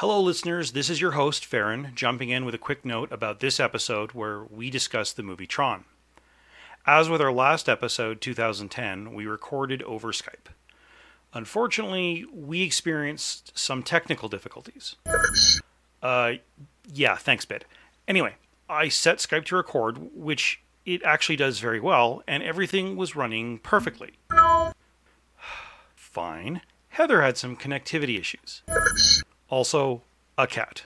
Hello, listeners. This is your host, Farron, jumping in with a quick note about this episode where we discuss the movie Tron. As with our last episode, 2010, we recorded over Skype. Unfortunately, we experienced some technical difficulties. Uh, yeah, thanks, Bit. Anyway, I set Skype to record, which it actually does very well, and everything was running perfectly. Fine. Heather had some connectivity issues. Also, a cat.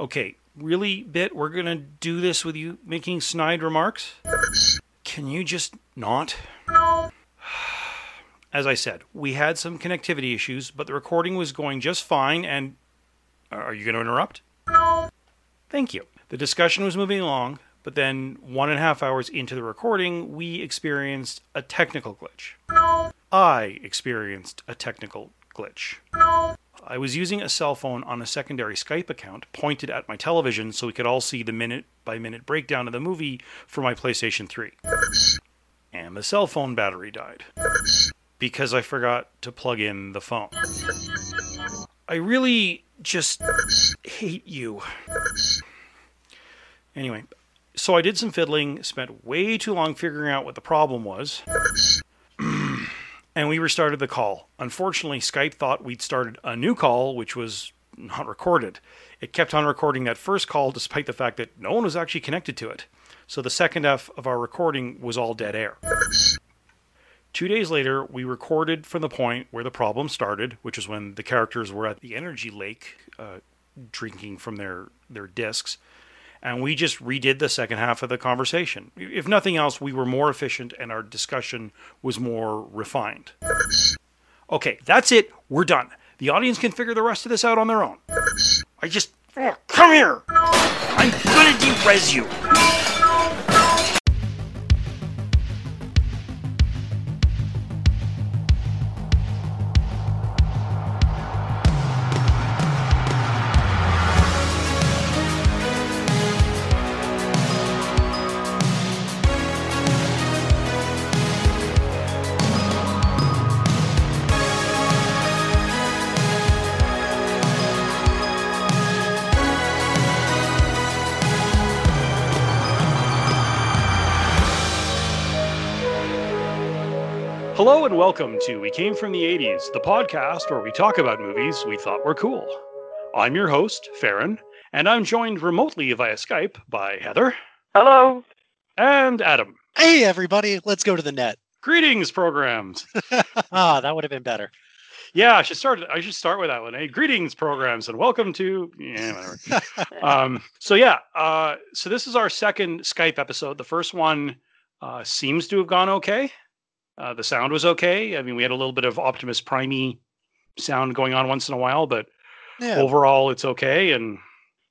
Okay, really, Bit, we're gonna do this with you making snide remarks? Can you just not? As I said, we had some connectivity issues, but the recording was going just fine, and. Are you gonna interrupt? Thank you. The discussion was moving along, but then one and a half hours into the recording, we experienced a technical glitch. I experienced a technical glitch. I was using a cell phone on a secondary Skype account pointed at my television so we could all see the minute by minute breakdown of the movie for my PlayStation 3. And the cell phone battery died. Because I forgot to plug in the phone. I really just hate you. Anyway, so I did some fiddling, spent way too long figuring out what the problem was, and we restarted the call. Unfortunately, Skype thought we'd started a new call, which was not recorded. It kept on recording that first call despite the fact that no one was actually connected to it. So the second F of our recording was all dead air. Two days later, we recorded from the point where the problem started, which is when the characters were at the energy lake uh, drinking from their, their discs and we just redid the second half of the conversation. If nothing else, we were more efficient and our discussion was more refined. Okay, that's it. We're done. The audience can figure the rest of this out on their own. I just. Come here! I'm gonna de-res you! Hello and welcome to We Came From the 80s, the podcast where we talk about movies we thought were cool. I'm your host, Farron, and I'm joined remotely via Skype by Heather. Hello. And Adam. Hey, everybody, let's go to the net. Greetings, programs. ah, that would have been better. Yeah, I should start. I should start with that one. Hey, greetings, programs, and welcome to yeah, whatever. um, so yeah, uh, so this is our second Skype episode. The first one uh, seems to have gone okay. Uh, the sound was okay. I mean, we had a little bit of Optimus Primey sound going on once in a while, but yeah. overall, it's okay. And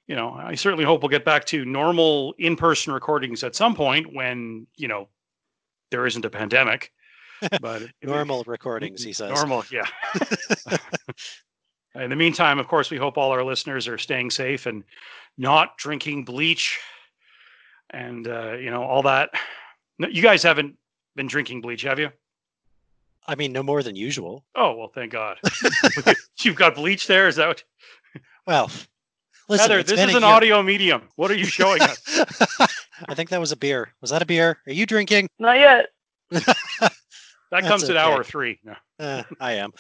you know, I certainly hope we'll get back to normal in-person recordings at some point when you know there isn't a pandemic. But normal recordings, he says. Normal, yeah. in the meantime, of course, we hope all our listeners are staying safe and not drinking bleach and uh, you know all that. You guys haven't been drinking bleach, have you? I mean, no more than usual. Oh well, thank God. You've got bleach there. Is that what? Well, listen, Heather, this is an audio medium. What are you showing us? I think that was a beer. Was that a beer? Are you drinking? Not yet. that comes at hour three. No. Uh, I am.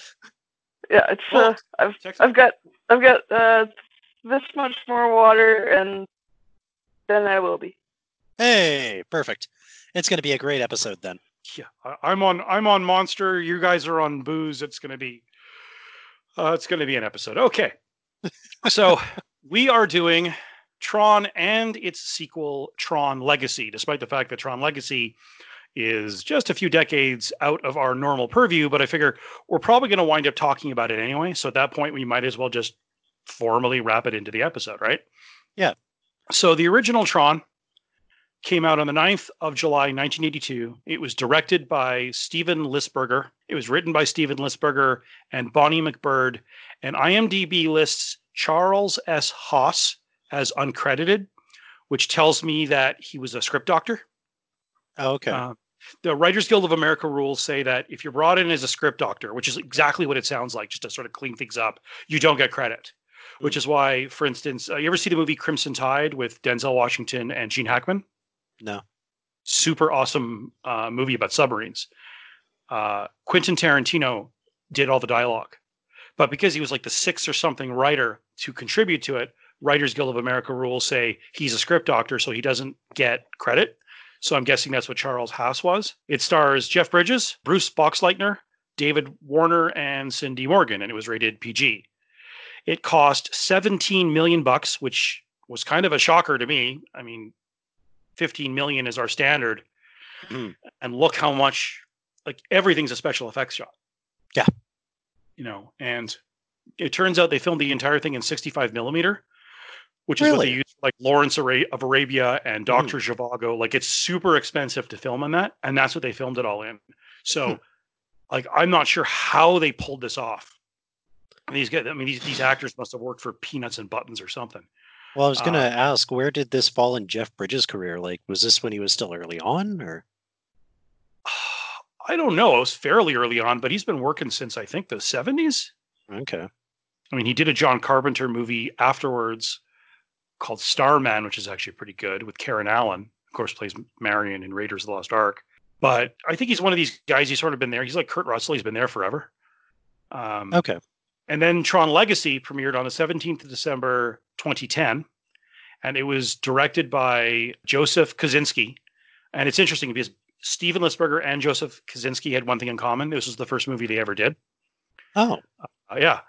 Yeah, it's. Well, uh, I've I've got I've got uh, this much more water, and then I will be. Hey, perfect. It's going to be a great episode then. Yeah, I, am on. I'm on Monster. You guys are on Booze. It's going to be. Uh, it's going to be an episode. Okay. so we are doing Tron and its sequel, Tron Legacy, despite the fact that Tron Legacy is just a few decades out of our normal purview. But I figure we're probably going to wind up talking about it anyway. So at that point, we might as well just formally wrap it into the episode, right? Yeah. So the original Tron came out on the 9th of July, 1982. It was directed by Steven Lisberger. It was written by Steven Lisberger and Bonnie MacBird. And IMDb lists Charles S. Haas as uncredited, which tells me that he was a script doctor. Oh, okay. Uh, the Writers Guild of America rules say that if you're brought in as a script doctor, which is exactly what it sounds like, just to sort of clean things up, you don't get credit. which is why, for instance, uh, you ever see the movie Crimson Tide with Denzel Washington and Gene Hackman? No. Super awesome uh, movie about submarines. Uh, Quentin Tarantino did all the dialogue, but because he was like the sixth or something writer to contribute to it, Writers Guild of America rules say he's a script doctor, so he doesn't get credit. So I'm guessing that's what Charles Haas was. It stars Jeff Bridges, Bruce Boxleitner, David Warner, and Cindy Morgan, and it was rated PG. It cost 17 million bucks, which was kind of a shocker to me. I mean, 15 million is our standard. Mm. And look how much like everything's a special effects shot. Yeah. You know, and it turns out they filmed the entire thing in 65 millimeter, which is what they Really? use for, like Lawrence of Arabia and Doctor Zhivago. Like it's super expensive to film on that, and that's what they filmed it all in. So, Hmm. like, I'm not sure how they pulled this off. These guys, I mean, these, these actors must have worked for peanuts and buttons or something. Well, I was gonna Uh, ask, where did this fall in Jeff Bridges' career? Like, was this when he was still early on, or I don't know. It was fairly early on, but he's been working since I think the 70s. okay? I mean, he did a John Carpenter movie afterwards called Starman, which is actually pretty good with Karen Allen. Of course, plays Marion in Raiders of the Lost Ark. But I think he's one of these guys. He's sort of been there. He's like Kurt Russell. He's been there forever. Um, Okay. And then Tron Legacy premiered on the 17th of December 2010. And it was directed by Joseph Kosinski. And it's interesting because Steven Lisberger and Joseph Kosinski had one thing in common. This was the first movie they ever did. Oh, Uh, yeah.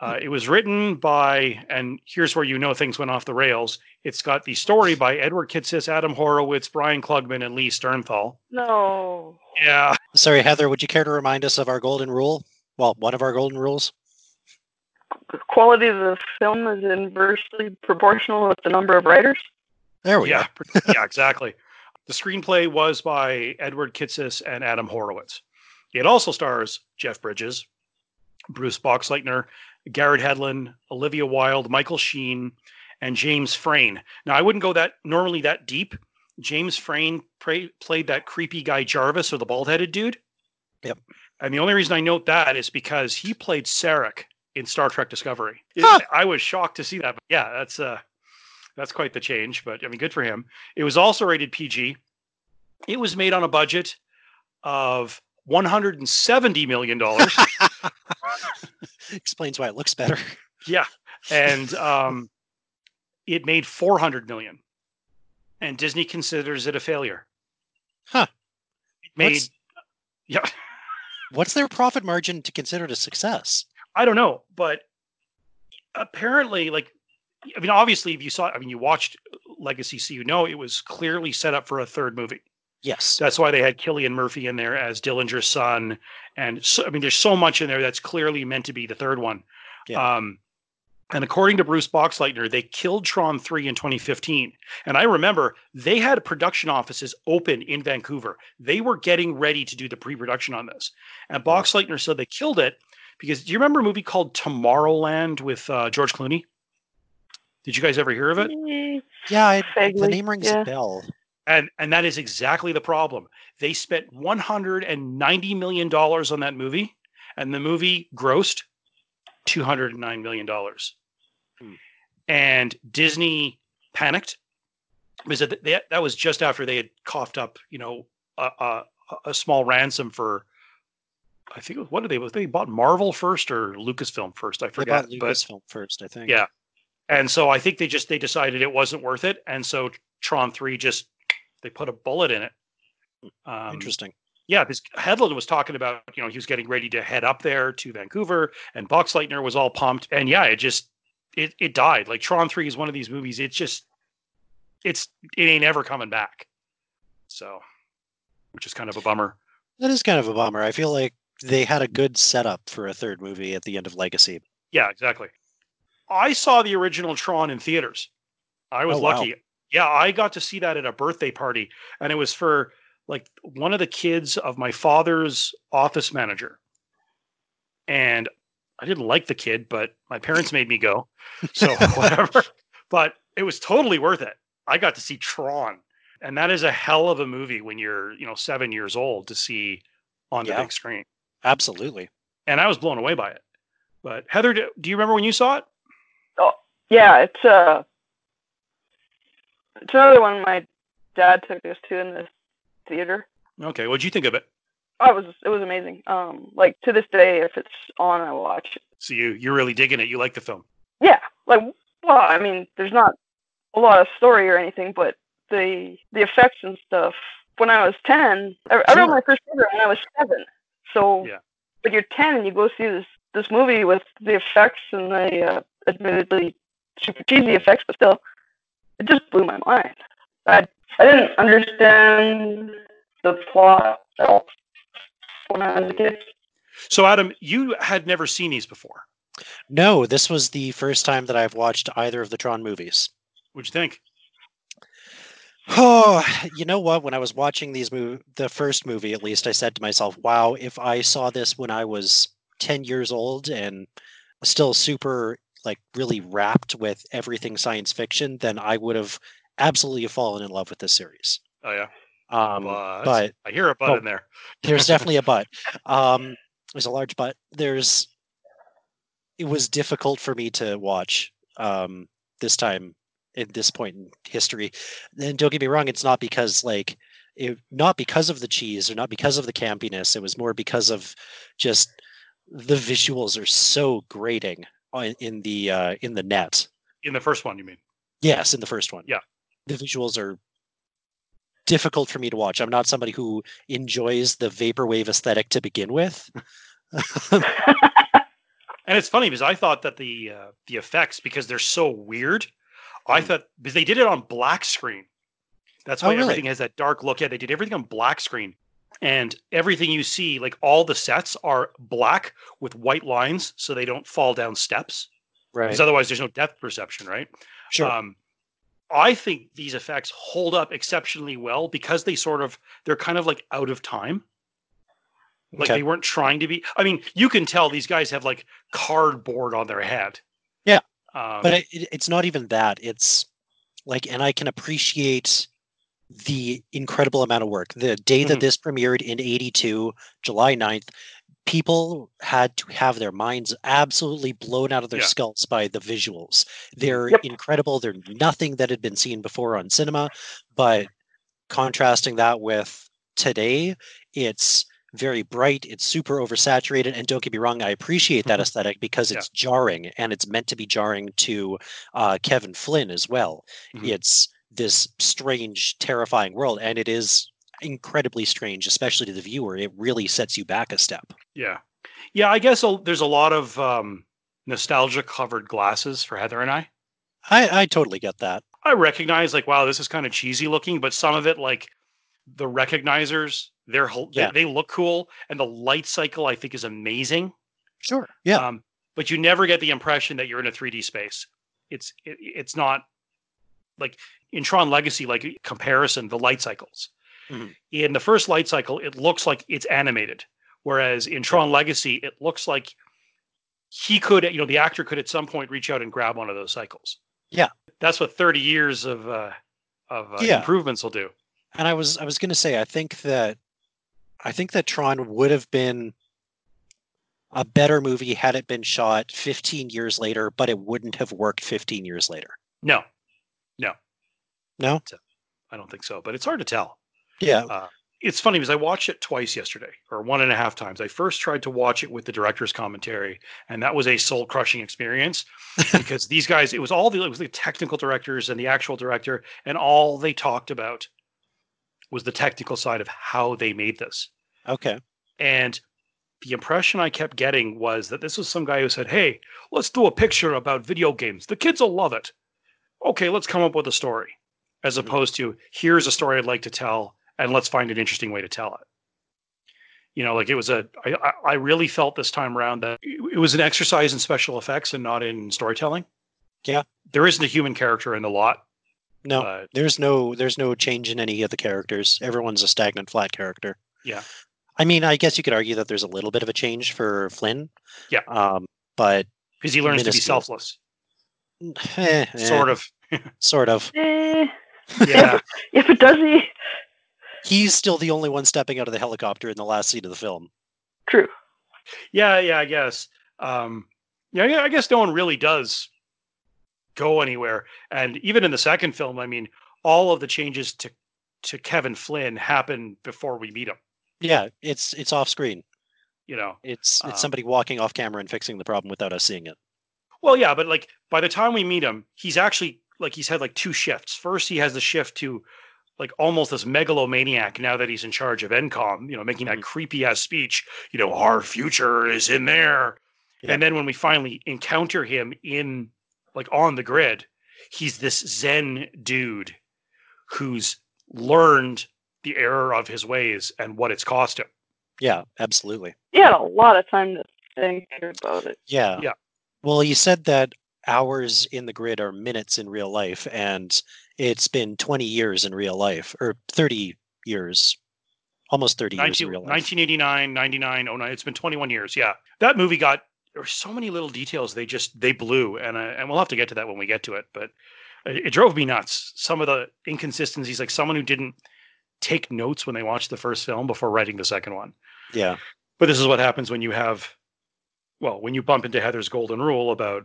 Uh, it was written by, and here's where you know things went off the rails. It's got the story by Edward Kitsis, Adam Horowitz, Brian Klugman, and Lee Sternthal. No. Yeah. sorry, Heather. Would you care to remind us of our golden rule? Well, one of our golden rules. The quality of the film is inversely proportional with the number of writers. There we yeah. are. pr- yeah, exactly. The screenplay was by Edward Kitsis and Adam Horowitz. It also stars Jeff Bridges, Bruce Boxleitner, Garrett Hedlund, Olivia Wilde, Michael Sheen, and James Frain. Now, I wouldn't go that normally that deep. James Frain pra- played that creepy guy Jarvis or the bald headed dude. Yep. And the only reason I note that is because he played Sarek in Star Trek Discovery. It- Huh. I was shocked to see that. But yeah, that's uh that's quite the change, but I mean good for him. It was also rated PG. It was made on a budget of 170 million dollars. Explains why it looks better. Yeah, and um, it made 400 million, and Disney considers it a failure. Huh. It made, What's- yeah, What's their profit margin to consider it a success? I don't know, but apparently, like, I mean, obviously, if you saw, I mean, you watched Legacy, so you know it was clearly set up for a third movie. Yes. That's why they had Cillian Murphy in there as Dillinger's son, and so, I mean, there's so much in there that's clearly meant to be the third one. Yeah. Um, and according to Bruce Boxleitner, they killed Tron 3 in 2015. And I remember they had production offices open in Vancouver. They were getting ready to do the pre-production on this. And Boxleitner said they killed it because do you remember a movie called Tomorrowland with uh, George Clooney? Did you guys ever hear of it? Eh, Yeah, I, the name rings yeah. a bell. And and that is exactly the problem. They spent 190 million dollars on that movie, and the movie grossed 209 million dollars. Hmm. And Disney panicked because that, that that was just after they had coughed up, you know, a, a, a small ransom for. I think it was, what did they they bought Marvel first or Lucasfilm first? I They forget. bought but Lucasfilm first, I think. Yeah. and so I think they just they decided it wasn't worth it, and so Tron three just they put a bullet in it. Um, Interesting. yeah, because Hedlund was talking about, you know, he was getting ready to head up there to Vancouver, and Boxleitner was all pumped, and yeah, it just it it died. Like Tron Three is one of these movies. It's just it's it ain't ever coming back. So, which is kind of a bummer. That is kind of a bummer. I feel like they had a good setup for a third movie at the end of Legacy. Yeah, exactly. I saw the original Tron in theaters. I was Oh, wow. lucky. Yeah, I got to see that at a birthday party, and it was for like one of the kids of my father's office manager. And I didn't like the kid, but my parents made me go. So whatever. But it was totally worth it. I got to see Tron. And that is a hell of a movie when you're, you know, seven years old to see on the Yeah. big screen. Absolutely. And I was blown away by it. But Heather, do do you remember when you saw it? Oh yeah, it's uh, it's another one my dad took us to in the theater. Okay, what'd you think of it? Oh, it was it was amazing. Um, like to this day, if it's on, I watch it. So you you're really digging it. You like the film? Yeah, like well, I mean, there's not a lot of story or anything, but the the effects and stuff. When I was ten, I, I wrote my first paper when I was seven. So, yeah. but you're ten and you go see this this movie with the effects and the uh, admittedly super cheesy effects, but still, it just blew my mind. I I didn't understand the plot at all when I was a kid. So, Adam, you had never seen these before. No, this was the first time that I've watched either of the Tron movies. What'd you think? Oh, you know what? When I was watching these mov- the first movie, at least, I said to myself, "Wow, if I saw this when I was ten years old and still super like really wrapped with everything science fiction, then I would have absolutely fallen in love with this series." Oh yeah. Um, but, but I hear a but oh, in there. there's definitely a but. Um, there's a large but. There's. It was difficult for me to watch um, this time at this point in history. And don't get me wrong, it's not because like it, not because of the cheese or not because of the campiness. It was more because of just the visuals are so grating in the uh, in the net. In the first one, you mean? Yes, in the first one. Yeah. The visuals are difficult for me to watch. I'm not somebody who enjoys the vaporwave aesthetic to begin with. And it's funny because I thought that the uh, the effects because they're so weird, I thought because they did it on black screen. That's Oh, why really? everything has that dark look. Yeah, they did everything on black screen, and everything you see, like all the sets, are black with white lines, so they don't fall down steps. right. Because otherwise, there's no depth perception, right? Sure. Um, I think these effects hold up exceptionally well because they sort of they're kind of like out of time. Like Okay. they weren't trying to be. I mean, you can tell these guys have like cardboard on their head. Um, but it, it- it's not even that. It's like, and I can appreciate the incredible amount of work. The day that Mhm. this premiered in 82, July 9th, people had to have their minds absolutely blown out of their Yeah. skulls by the visuals. They're Yep. incredible. They're nothing that had been seen before on cinema, but contrasting that with today, it's very bright, it's super oversaturated, and don't get me wrong, I appreciate that Mhm. aesthetic because Yeah. it's jarring and it's meant to be jarring to uh, Kevin Flynn as well. Mhm. It's this strange, terrifying world, and it is incredibly strange, especially to the viewer. It really sets you back a step. yeah, yeah. I guess there's a lot of um, nostalgia covered glasses for Heather and I. I, I totally get that. I recognize like, wow, this is kind of cheesy looking, but some of it, like the recognizers, they're Yeah. they, they look cool, and the light cycle I think is amazing. Sure. Yeah. Um, but you never get the impression that you're in a 3D space. It's it, it's not like in Tron Legacy, like comparison, the light cycles. Mhm. In the first light cycle, it looks like it's animated, whereas in Tron Legacy, it looks like he could, you know, the actor could at some point reach out and grab one of those cycles. Yeah. that's what 30 years of uh, of uh, Yeah. improvements will do. And I was I was gonna say I think that I think that Tron would have been a better movie had it been shot 15 years later, but it wouldn't have worked 15 years later. No, No? No. I don't think so, but it's hard to tell. Yeah. Uh, it's funny because I watched it twice yesterday, or one and a half times. I first tried to watch it with the director's commentary, and that was a soul crushing experience because these guys, it was all the it was the technical directors and the actual director, and all they talked about was the technical side of how they made this. Okay. And the impression I kept getting was that this was some guy who said, Hey, let's do a picture about video games. The kids will love it. Okay, let's come up with a story. As Mhm. opposed to, here's a story I'd like to tell, and let's find an interesting way to tell it. You know, like it was a, I, I- really felt this time around that it was an exercise in special effects and not in storytelling. Yeah. There isn't a human character in the lot. No, but there's no there's no change in any of the characters. Everyone's a stagnant flat character. Yeah. I mean, I guess you could argue that there's a little bit of a change for Flynn. Yeah. Um, but because he learns to be selfless. eh, eh, Sort of. sort of. Eh, Yeah. if it does he He's still the only one stepping out of the helicopter in the last scene of the film. true. Yeah, yeah, I guess. Um, yeah, yeah, I guess no one really does go anywhere. And even in the second film, I mean, all of the changes to to Kevin Flynn happen before we meet him. Yeah, it's it's off screen. You know, It's it's Um, somebody walking off camera and fixing the problem without us seeing it. Well, yeah, but like by the time we meet him, he's actually like he's had like two shifts. First, he has the shift to like almost this megalomaniac now that he's in charge of ENCOM, you know, making that Mhm. creepy ass speech, you know, our future is in there. Yeah. And then when we finally encounter him in like on the grid, he's this Zen dude who's learned the error of his ways and what it's cost him. Yeah, absolutely. He had a lot of time to think about it. Yeah. Yeah. Well, you said that hours in the grid are minutes in real life, and it's been 20 years in real life, or 30 years, almost 30 years 19, in real life. 1989, 99, 09. It's been 21 years. Yeah. That movie got, there were so many little details they just, they blew. And, uh, and we'll have to get to that when we get to it. But it, it drove me nuts. Some of the inconsistencies, like someone who didn't take notes when they watched the first film before writing the second one. Yeah. But this is what happens when you have, well, when you bump into Heather's golden rule about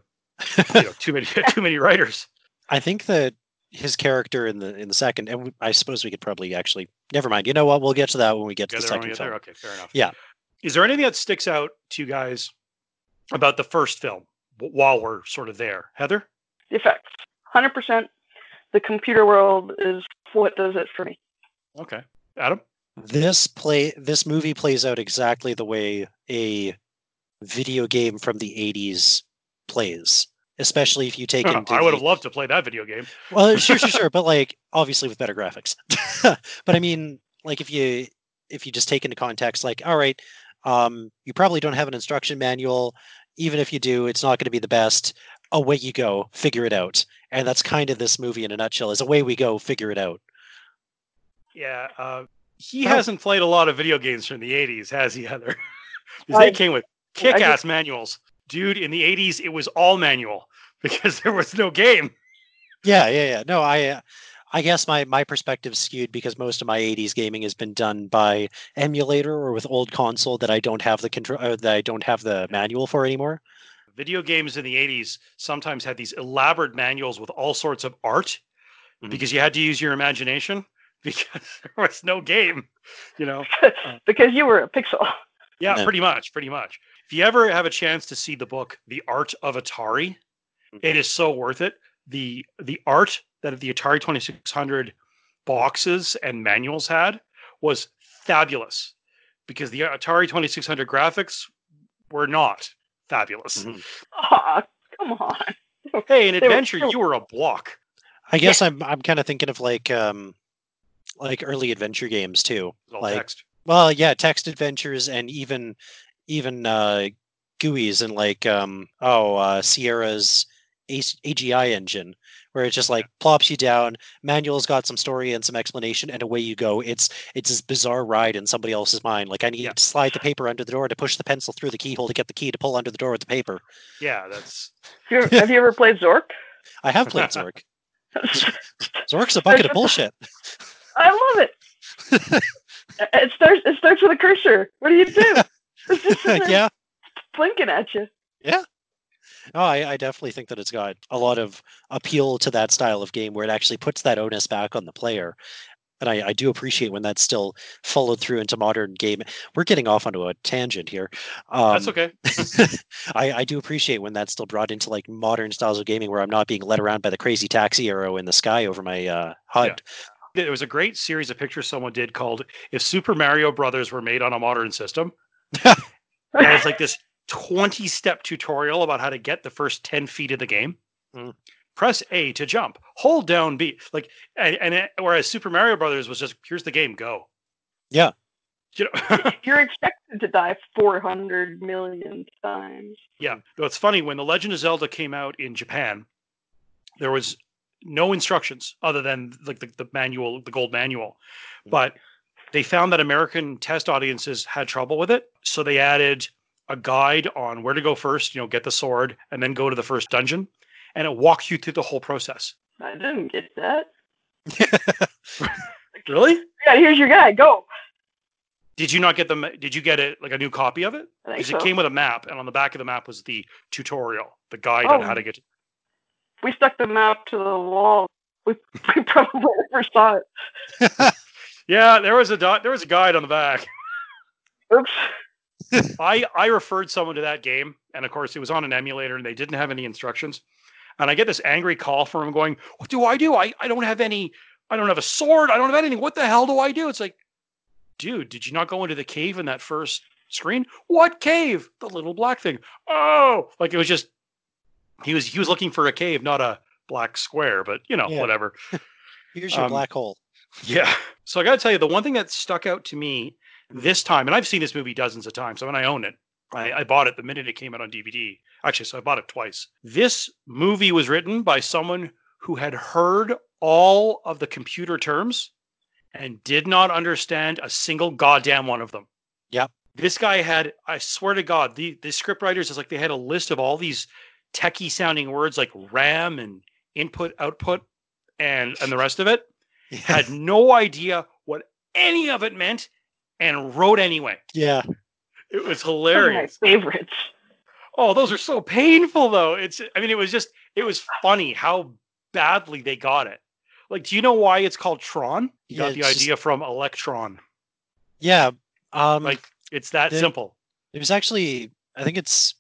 you know, too many, too many writers. I think that his character in the in the second, and I suppose we could probably actually never mind. You know what? We'll get to that when we get to the second film. there? Okay, fair enough. Yeah. Is there anything that sticks out to you guys about the first film while we're sort of there? Heather? The effects, hundred percent. The computer world is what does it for me. Okay. Adam? This play this movie plays out exactly the way a video game from the 80s plays. Especially if you take into I would the- have loved to play that video game. Well, sure, sure, sure, but like obviously with better graphics. but I mean, like if you if you just take into context, like, all right, um, you probably don't have an instruction manual. Even if you do, it's not going to be the best. Away you go, figure it out. And that's kind of this movie in a nutshell. Is away we go, figure it out. Yeah. Uh, he Oh. hasn't played a lot of video games from the 80s, has he, Heather? 'Cause I- they came with kick ass just- manuals. Dude, in the 80s, it was all manual because there was no game. Yeah, yeah, yeah. No, I, uh, I guess my my perspective skewed because most of my '80s gaming has been done by emulator or with old console that I don't have the control, uh, that I don't have the manual for anymore. Video games in the 80s sometimes had these elaborate manuals with all sorts of art Mhm. because you had to use your imagination because there was no game, you know? because you were a pixel. Yeah, Yeah. pretty much, pretty much. If you ever have a chance to see the book The Art of Atari, Mhm. it is so worth it. The the art that the Atari 2600 boxes and manuals had was fabulous because the Atari 2600 graphics were not fabulous. Mhm. Aw, come on. Hey, in They were adventure, you were a block. I guess I'm I'm kind of thinking of like um like early adventure games too. All Like text. well, yeah, text adventures and even even uh GUIs and like um oh uh Sierra's AGI engine where it just like plops you down, manual's got some story and some explanation and away you go. It's it's this bizarre ride in somebody else's mind. Like I need Yeah. to slide the paper under the door to push the pencil through the keyhole to get the key to pull under the door with the paper. Yeah, that's Have you ever, have you ever played Zork? I have played Zork. Zork's a bucket of bullshit. I love it. it starts. It starts with a cursor. What do you do? It's just yeah. blinking at you. Oh, I, I definitely think that it's got a lot of appeal to that style of game where it actually puts that onus back on the player. And I, I do appreciate when that's still followed through into modern game. We're getting off onto a tangent here. Um, that's okay. I, I do appreciate when that's still brought into like modern styles of gaming where I'm not being led around by the crazy taxi arrow in the sky over my uh, HUD. There was a great series of pictures someone did called "If Super Mario Brothers Were Made on a Modern System." and it's like this 20 step tutorial about how to get the first 10 feet of the game. Mm. Press A to jump, hold down B. Like, and, and it, whereas Super Mario Brothers was just here's the game, go. Yeah. You know, You're expected to die 400 million times. yeah. Though it's funny when The Legend of Zelda came out in Japan, there was no instructions other than like the, the manual, the gold manual. But they found that American test audiences had trouble with it, so they added a guide on where to go first. You know, get the sword and then go to the first dungeon, and it walks you through the whole process. I didn't get that. Really? Yeah, here's your guide. Go. Did you not get the? Did you get it like a new copy of it? Because so. it came with a map, and on the back of the map was the tutorial, the guide on Oh. how to get. It. We stuck the map to the wall, we, we probably never saw it. Yeah, there was a dot. There was a guide on the back. Oops. I I referred someone to that game, and of course it was on an emulator, and they didn't have any instructions. And I get this angry call from him going, "What do I do? I I don't have any. I don't have a sword. I don't have anything. What the hell do I do?" It's like, dude, did you not go into the cave in that first screen? What cave? The little black thing. Oh, like it was just he was he was looking for a cave, not a black square. But you know, Yeah. whatever. Here's your Um, black hole. Yeah. So I got to tell you, the one thing that stuck out to me this time, and I've seen this movie dozens of times, I mean, I own it, I, I bought it the minute it came out on DVD. Actually, so I bought it twice. This movie was written by someone who had heard all of the computer terms and did not understand a single goddamn one of them. Yep. This guy had, I swear to God, the, the script writers is like they had a list of all these techie sounding words like RAM and input, output, and and the rest of it had no idea what any of it meant and wrote anyway. yeah. It was Those are my hilarious. favorites. Oh, those are so painful though. It's I mean it was just it was funny how badly they got it. Like do you know why it's called Tron? You Yeah, got the it's just- idea from Electron. Yeah. Um, Like it's that the- simple. there's actually, I think it's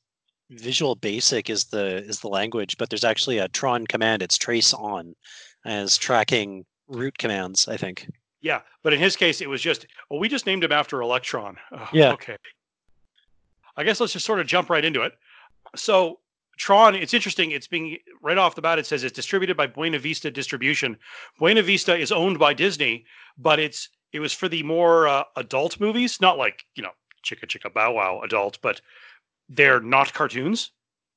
Visual Basic is the is the language, but there's actually a Tron command. It's trace on as tracking root commands. I think. Yeah, but in his case it was just well we just named him after Electron. Oh, Yeah. Okay. I guess let's just sort of jump right into it. So Tron, it's interesting. It's being right off the bat. It says it's distributed by Buena Vista Distribution. Buena Vista is owned by Disney, but it's it was for the more uh, adult movies, not like you know Chicka Chicka Bow Wow adult, but they're not cartoons.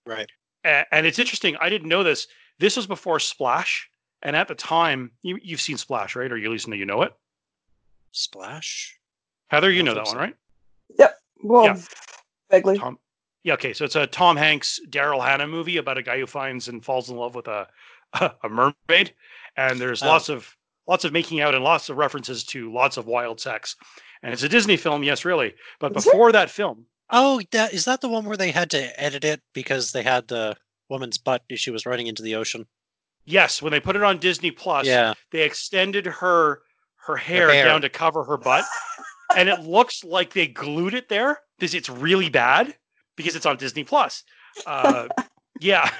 Right. A- and it's interesting. I didn't know this. This was before Splash, and at the time, you, you've seen Splash, right? Or you at least know you know it. Splash. Heather, you I know that so. one, right? Yep. Well, Yeah. vaguely. Tom. Yeah, okay. So it's a Tom Hanks, Daryl Hannah movie about a guy who finds and falls in love with a a mermaid, and there's Oh. lots of lots of making out and lots of references to lots of wild sex. And it's a Disney film, yes, really. But Is it? before that film, Oh, that is that the one where they had to edit it because they had the woman's butt as she was running into the ocean. Yes, when they put it on Disney Plus, yeah. they extended her her hair, hair. down to cover her butt, and it looks like they glued it there because it's really bad because it's on Disney Plus. Uh, yeah,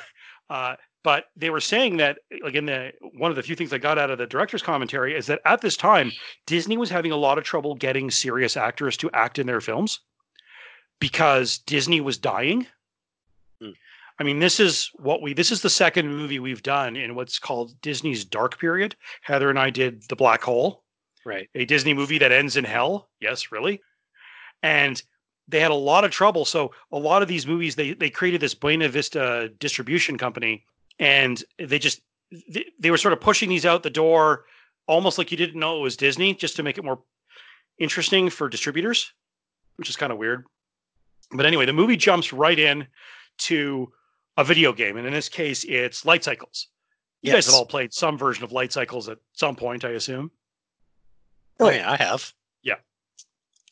uh, but they were saying that like in the one of the few things I got out of the director's commentary is that at this time Disney was having a lot of trouble getting serious actors to act in their films because Disney was dying. I mean, this is what we this is the second movie we've done in what's called Disney's dark period. Heather and I did The Black Hole, Right. a Disney movie that ends in hell. Yes, really. And they had a lot of trouble. So a lot of these movies, they they created this Buena Vista distribution company, and they just they, they were sort of pushing these out the door, almost like you didn't know it was Disney, just to make it more interesting for distributors, which is kind of weird. But anyway, the movie jumps right in to a video game, and in this case, it's Light Cycles. You guys have all played some version of Light Cycles at some point, I assume. Oh yeah, I have. Yeah,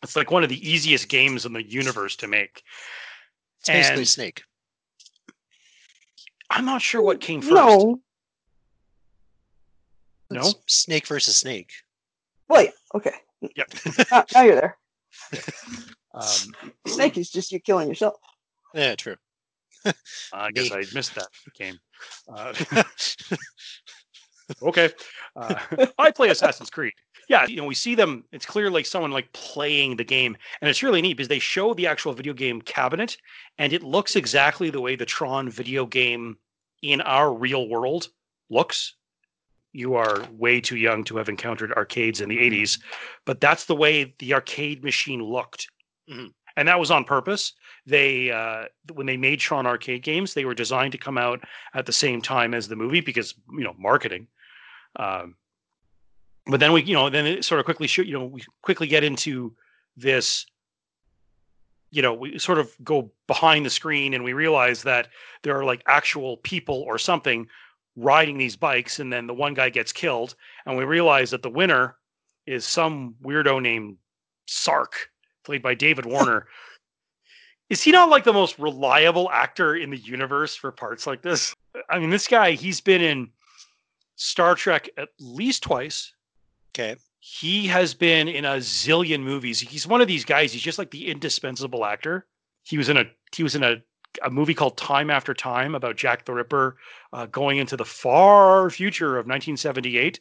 it's like one of the easiest games in the universe to make. It's basically Snake. I'm not sure what came first. No. No? It's Snake versus Snake. Wait. Okay. Yep. Now, now you're there. Um, Snake is just you killing yourself. Yeah, true. I guess I missed that game. Uh, okay. Uh, I play Assassin's Creed. Yeah, you know, we see them. It's clear like someone like playing the game, and it's really neat because they show the actual video game cabinet, and it looks exactly the way the Tron video game in our real world looks. You are way too young to have encountered arcades in the 80s, but that's the way the arcade machine looked. Mhm. And that was on purpose. They uh, when they made Tron arcade games, they were designed to come out at the same time as the movie because you know marketing. Um, but then we, you know, then it sort of quickly you know, we quickly get into this. You know, we sort of go behind the screen and we realize that there are like actual people or something riding these bikes, and then the one guy gets killed, and we realize that the winner is some weirdo named Sark, played by David Warner. Is he not like the most reliable actor in the universe for parts like this? I mean, this guy, he's been in Star Trek at least twice. Okay. He has been in a zillion movies. He's one of these guys. He's just like the indispensable actor. He was in a he was in a a movie called Time After Time about Jack the Ripper uh, going into the far future of 1978.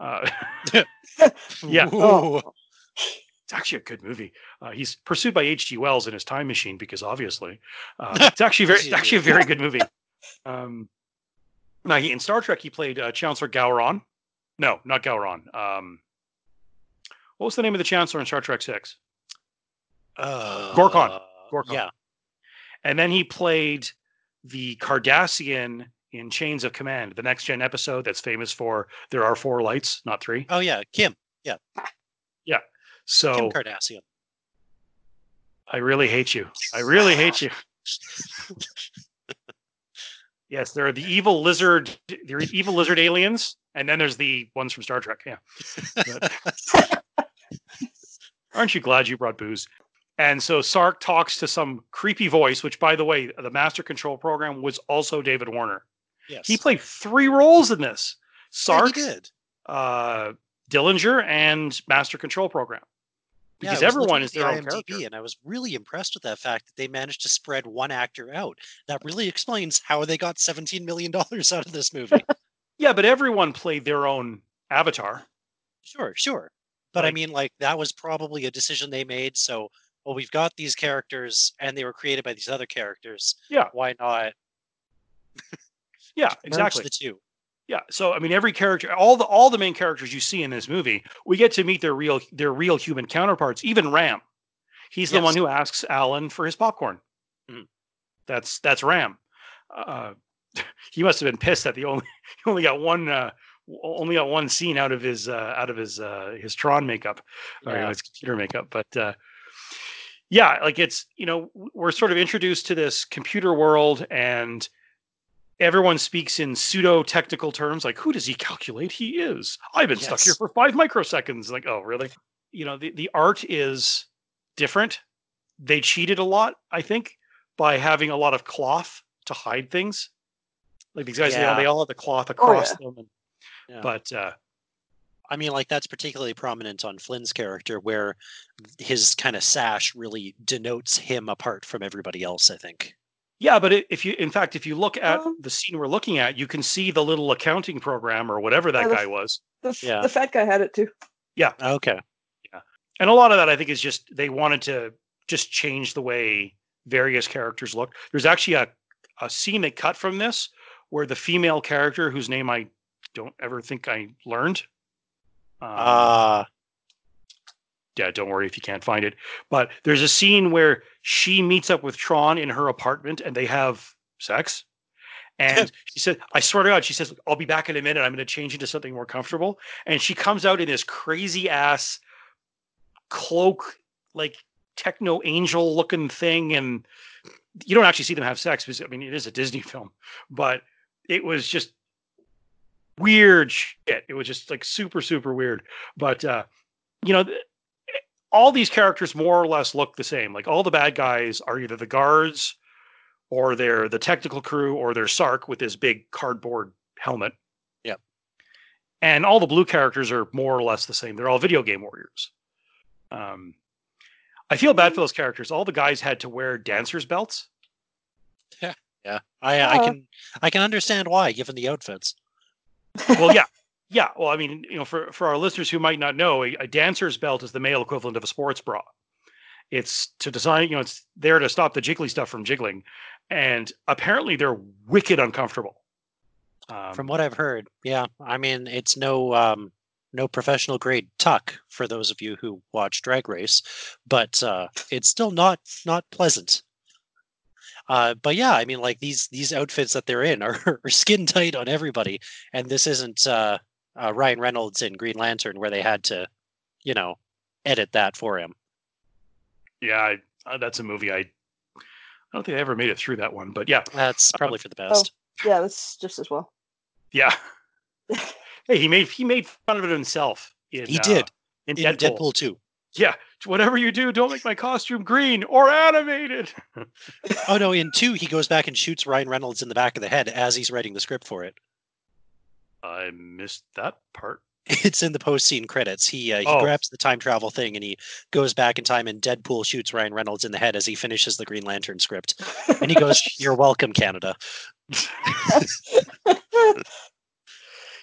Uh, Yeah. Ooh. it's actually a good movie. Uh, he's pursued by H.G. Wells in his time machine because obviously uh, it's actually very it's actually a very good movie. Um, now he, in Star Trek he played uh, Chancellor Gowron. No, not Gowron. Um, what was the name of the Chancellor in Star Trek Six? Uh, Gorkon. Gorkon. Yeah. And then he played the Cardassian in Chains of Command, the next gen episode that's famous for there are four lights, not three. Oh yeah, Kim. Yeah. Yeah. So Kim Kardashian. I really hate you. I really hate you. yes, there are the evil lizard, are evil lizard aliens, and then there's the ones from Star Trek. Yeah. But- aren't you glad you brought booze? And so Sark talks to some creepy voice, which, by the way, the Master Control program was also David Warner. Yes. He played three roles in this: Sark, he did. uh, Dillinger, and Master Control program. Yeah, Because was everyone is the their own character. and I was really impressed with that fact that they managed to spread one actor out. That really explains how they got seventeen million dollars out of this movie. Yeah, but everyone played their own avatar. sure, sure, but I mean, like that was probably a decision they made. So, well, we've got these characters, and they were created by these other characters. Yeah. Why not Yeah, exactly. the two? Yeah. So I mean, every character, all the all the main characters you see in this movie, we get to meet their real their real human counterparts. Even Ram, he's the one who asks Alan for his popcorn. Mhm. That's that's Ram. Uh, he must have been pissed that the only he only got one uh, only got one scene out of his uh, out of his uh, his Tron makeup or you know, his computer makeup. But uh, yeah, like it's you know we're sort of introduced to this computer world and everyone speaks in pseudo technical terms like who does he calculate he is i've been stuck here for five microseconds like oh really you know the, the art is different they cheated a lot i think by having a lot of cloth to hide things like these guys they, all, Yeah. they all have the cloth across them and, Yeah. but uh I mean, like that's particularly prominent on Flynn's character, where his kind of sash really denotes him apart from everybody else. I think. Yeah but if you in fact if you look at Um, the scene we're looking at you can see the little accounting program or whatever that Yeah, the guy was The, Yeah. the fat guy had it too. Yeah. Okay. Yeah. And a lot of that i think is just they wanted to just change the way various characters look there's actually a, a scene they cut from this where the female character whose name i don't ever think i learned um, Uh yeah don't worry if you can't find it. But there's a scene where she meets up with tron in her apartment and they have sex. And she said i swear to god she says i'll be back in a minute. I'm going to change into something more comfortable. And she comes out in this crazy ass cloak like techno angel looking thing. And you don't actually see them have sex because i mean it is a disney film but it was just weird shit. It was just like super super weird. But uh you know all these characters more or less look the same like all the bad guys are either the guards or they're the technical crew or they're sark with his big cardboard helmet Yep. and all the blue characters are more or less the same they're all video game warriors um i feel bad for those characters all the guys had to wear dancers belts yeah. Yeah. I I Uh. can I can understand why, given the outfits. well yeah yeah well i mean you know for for our listeners who might not know a, a dancer's belt is the male equivalent of a sports bra it's to design you know it's there to stop the jiggly stuff from jiggling and apparently they're wicked uncomfortable um, From what I've heard, yeah. I mean, it's no um no professional grade tuck for those of you who watch Drag Race, but uh, it's still not not pleasant. Uh, but yeah, I mean, like these these outfits that they're in are, are skin tight on everybody, and this isn't uh, uh, Ryan Reynolds in Green Lantern where they had to, you know, edit that for him. yeah I, uh, that's a movie i i don't think i ever made it through that one but yeah That's probably for the best. Yeah, that's just as well. yeah hey he made he made fun of it himself in, He uh, did in in deadpool. Deadpool, too. yeah whatever you do, don't make my costume green or animated. Oh no, in two he goes back and shoots Ryan Reynolds in the back of the head as he's writing the script for it. I missed that part. It's in the post scene credits. He uh, he Oh. grabs the time travel thing and he goes back in time and Deadpool shoots Ryan Reynolds in the head as he finishes the Green Lantern script. And he goes, "You're welcome, Canada."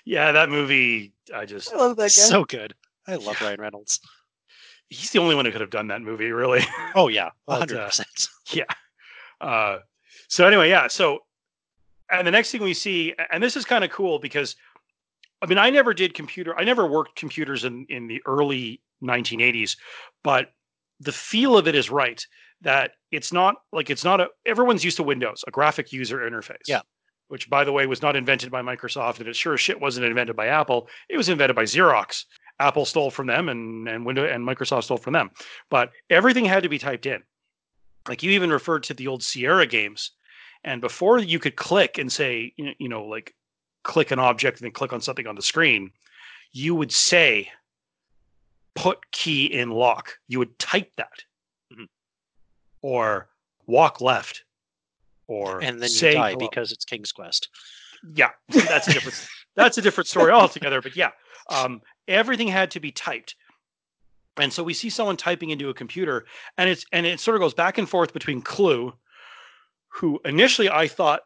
Yeah, that movie. I just I love that guy. So good. I love Ryan Reynolds. he's the only one who could have done that movie, really. Oh yeah, uh, hundred percent. Yeah. Uh, so anyway, yeah. So, and the next thing we see, and this is kind of cool because, I mean, I never did computer. I never worked computers in in the early 1980s, but the feel of it is right. That it's not like it's not a. Everyone's used to Windows, a graphic user interface. Yeah. Which, by the way, was not invented by Microsoft, and it sure as shit wasn't invented by Apple. It was invented by Xerox. Apple stole from them, and and Windows and Microsoft stole from them. But everything had to be typed in like you even referred to the old Sierra games, and before you could click and say, you know, you know, like click an object and then click on something on the screen, you would say, put key in lock. You would type that, Mhm. or walk left, or And then you die hello. because it's King's Quest. Yeah, that's a different that's a different story altogether. But yeah, um, everything had to be typed, and so we see someone typing into a computer, and it's and it sort of goes back and forth between Clu, who initially I thought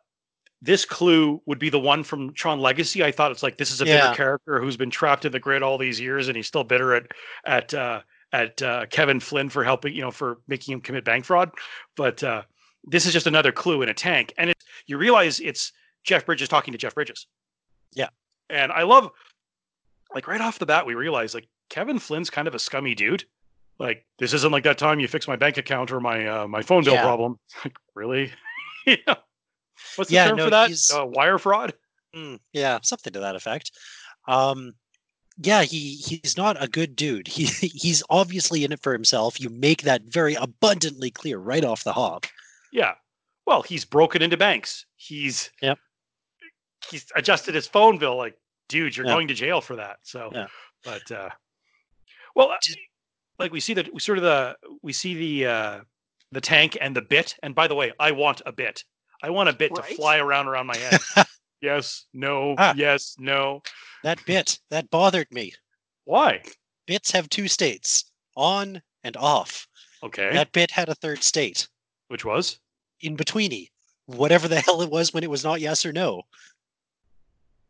this Clu would be the one from Tron Legacy. I thought it's like this is a Yeah. bitter character who's been trapped in the grid all these years, and he's still bitter at at uh, at uh, Kevin Flynn for helping you know for making him commit bank fraud, but. Uh, this is just another Clu in a tank, and it, you realize it's Jeff Bridges talking to Jeff Bridges. Yeah. And I love like right off the bat we realize like Kevin Flynn's kind of a scummy dude. Like this isn't like that time you fix my bank account or my uh, my phone bill Yeah. problem. Like really? yeah. What's the Yeah, term no, for that? he's- Uh, wire fraud? Mm, yeah, something to that effect. Um, yeah, he he's not a good dude. He he's obviously in it for himself. You make that very abundantly clear right off the hop. Yeah. Well, he's broken into banks. He's. He's adjusted his phone bill. Like, dude, you're Yeah. going to jail for that. So, Yeah. but uh, well, Did- like we see that we sort of the we see the uh the tank and the bit. And by the way, I want a bit. I want a bit to fly around around my head. yes. No. Ah. Yes. No. That bit that bothered me. Why? Bits have two states: on and off. Okay. That bit had a third state, Which was in betweeny, whatever the hell it was when it was not yes or no.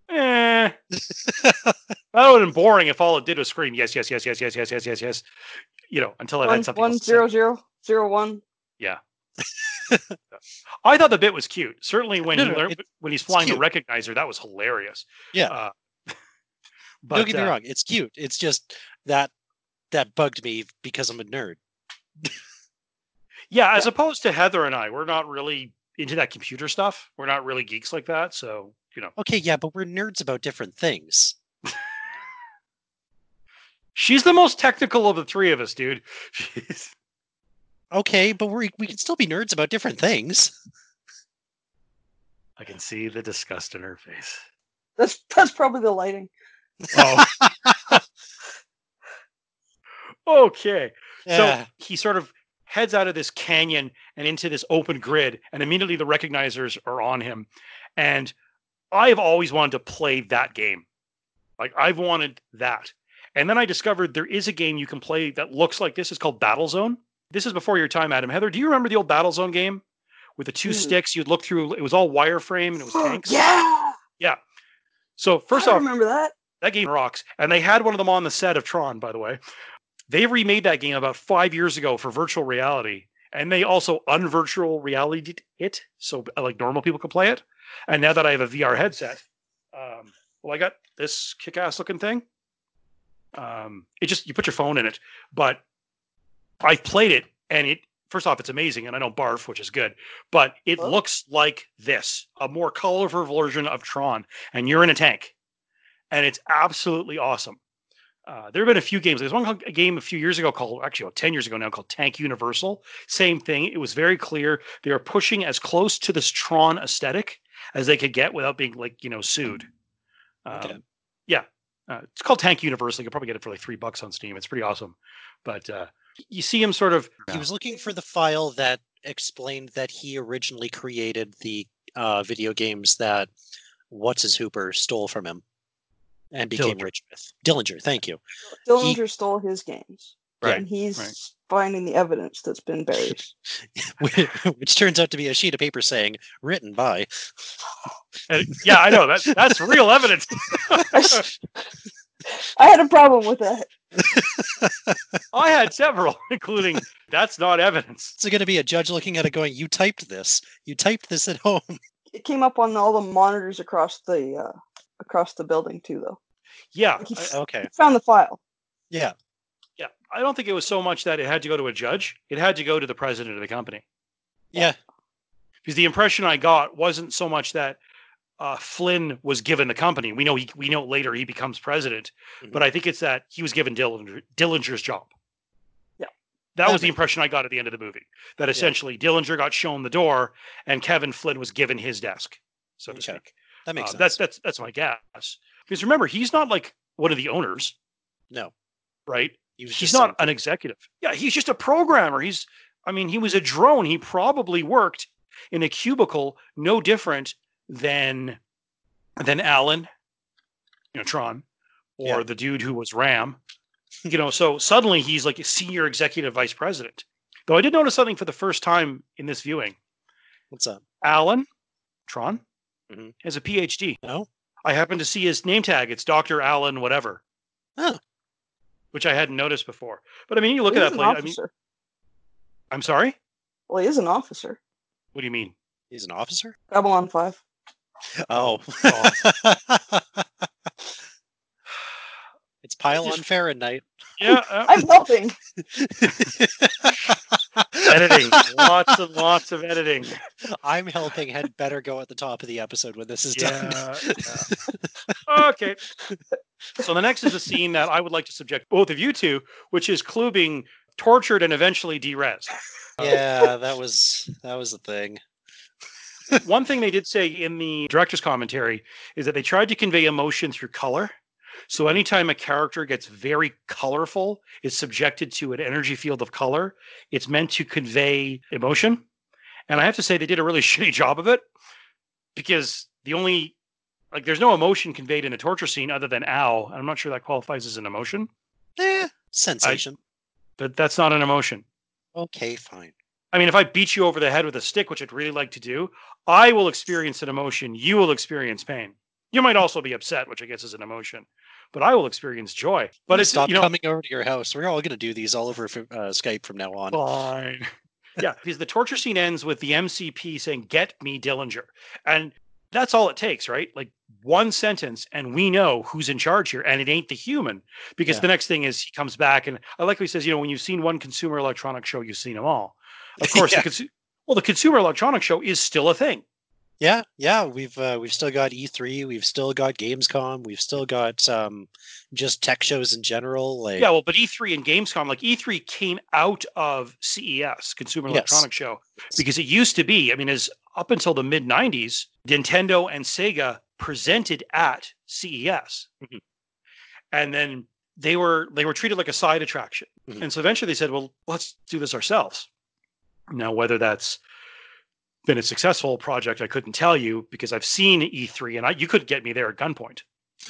eh. that would have been boring if all it did was scream yes, yes, yes, yes, yes, yes, yes, yes, yes. You know, until it One had something. one else to say. zero zero zero one. I thought the bit was cute. Certainly when No, he learned, it- when he's flying the recognizer, that was hilarious. Yeah. Uh, but Don't get me uh, wrong; it's cute. It's just that that bugged me because I'm a nerd. yeah, as opposed to Heather and I, we're not really into that computer stuff. We're not really geeks like that. So you know, Okay, yeah, but we're nerds about different things. she's the most technical of the three of us, dude. She's, Okay, but we we can still be nerds about different things. I can see the disgust in her face. That's that's probably the lighting. Oh. okay. Yeah. So he sort of heads out of this canyon and into this open grid, and immediately the recognizers are on him. And I've always wanted to play that game. Like I've wanted that. And then I discovered there is a game you can play that looks like this. It's called Battlezone. This is before your time, Adam. Heather, do you remember the old Battlezone game with the two Mm. sticks? You'd look through. It was all wireframe and it was tanks. yeah. Yeah. So first I off, remember that. that game rocks. And they had one of them on the set of Tron, by the way. They remade that game about five years ago for virtual reality. And they also unvirtual reality it. So uh, like normal people could play it. And now that I have a VR headset, um, well, I got this kick ass looking thing. Um, it just, you put your phone in it. But I've played it and it, first off, it's amazing. And I don't barf, which is good. But it Well- looks like this a more colorful version of Tron. And you're in a tank and it's absolutely awesome. Uh, there have been a few games. There's one game a few years ago called, actually, about 10 years ago now, called Tank Universal. Same thing. It was very clear. They were pushing as close to this Tron aesthetic as they could get without being, like, you know, sued. Um, Okay. Yeah. Uh, it's called Tank Universal. You can probably get it for like three bucks on Steam. It's pretty awesome. But uh, You see him sort of. He was looking for the file that explained that he originally created the uh, video games that what's his Hooper stole from him and became Dillinger. rich with. Dillinger, thank you. Dillinger stole his games, Right. and he's right. finding the evidence that's been buried. Which turns out to be a sheet of paper saying written by. and- yeah, I know that that's real evidence. I had a problem with that. I had several, including that's not evidence. It's going to be a judge looking at it going, "You typed this. You typed this at home." It came up on all the monitors across the uh, across the building too, though. Yeah, Like he I- f- Okay. he found the file. Yeah. yeah. I don't think it was so much that it had to go to a judge; it had to go to the president of the company. Yeah. Because the impression I got wasn't so much that uh, Flynn was given the company. We know he, we know later he becomes president, Mhm. but I think it's that he was given Dillinger, Dillinger's job. Yeah. That That was the impression I got at the end of the movie. That essentially Dillinger got shown the door, and Kevin Flynn was given his desk, so to Okay. speak. That makes Uh, sense. that's that's that's my guess. Because remember, he's not like one of the owners, no. right? He was He's not an executive. Yeah, he's just a programmer. He's, I mean, he was a drone. He probably worked in a cubicle no different than than Alan, you know, Tron, or Yeah. the dude who was Ram. You know, so suddenly he's like a senior executive vice president. Though I did notice something for the first time in this viewing. What's up? Alan, Tron, Mhm. has a PhD. Oh. I happen to see his name tag. It's Dr. Alan whatever. Oh. Which I hadn't noticed before. But I mean, you look Well, at that an place. I mean. I'm sorry. Well, he is an officer. What do you mean? He's an officer. Babylon Five. Oh. it's pile on Fahrenheit. Yeah, uh, I'm helping. editing. lots and lots of editing. I'm helping had better go at the top of the episode when this is done. Yeah, yeah. Okay. So the next is a scene that I would like to subject both of you to, which is Clu being tortured and eventually derez. yeah, that was that was the thing. One thing they did say in the director's commentary is that they tried to convey emotion through color. So anytime a character gets very colorful, is subjected to an energy field of color, it's meant to convey emotion. And I have to say they did a really shitty job of it because the only like there's no emotion conveyed in a torture scene other than ow. and I'm not sure that qualifies as an emotion, Eh, sensation. but that's not an emotion. okay, fine. I mean, if I beat you over the head with a stick, which I'd really like to do, I will experience an emotion. You will experience pain. You might also be upset, which I guess is an emotion, but I will experience joy. But it's stop you know coming over to your house. We're all going to do these all over uh, Skype from now on. fine. yeah, because the torture scene ends with the MCP saying, "Get me Dillinger," and that's all it takes, right? Like one sentence, and we know who's in charge here, and it ain't the human. Because Yeah. the next thing is he comes back, and I like what he says. You know, when you've seen one consumer electronics show, you've seen them all. Of course, Yeah. the consu- well, the consumer electronics show is still a thing. Yeah, yeah, we've uh, we've still got E3, we've still got Gamescom, we've still got um, just tech shows in general. Like, Yeah, well, but E3 and Gamescom, like E3 came out of CES, Consumer Yes. Electronics Show, because it used to be, I mean, as up until the mid 90s, Nintendo and Sega presented at CES. Mhm. And then they were they were treated like a side attraction. Mhm. And so eventually they said, well, let's do this ourselves. Now, whether that's been a successful project, I couldn't tell you because I've seen E3 and I, you could get me there at gunpoint.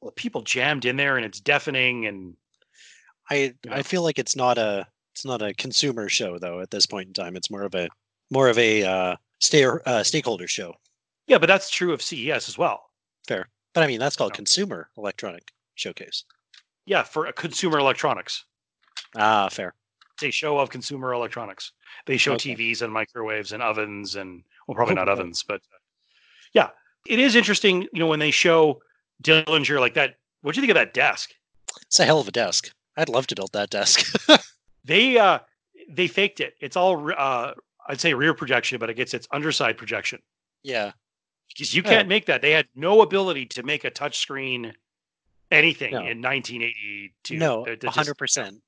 well, people jammed in there and it's deafening and I Yeah. I feel like it's not a it's not a consumer show though at this point in time. It's more of a more of a uh, stay, uh, stakeholder show. Yeah, but that's true of CES as well. Fair, but I mean that's called No. consumer electronic showcase. Yeah, for a consumer electronics. Ah, fair. It's a show of consumer electronics. They show Okay. TVs and microwaves and ovens and well, probably not ovens, but uh, yeah, it is interesting. You know, when they show Dillinger like that. What do you think of that desk? It's a hell of a desk. I'd love to build that desk. They uh they faked it. It's all uh I'd say rear projection, but it gets its underside projection yeah, because you Yeah. can't make that. They had no ability to make a touchscreen anything No. in 1982. no, They're- they're just- hundred percent.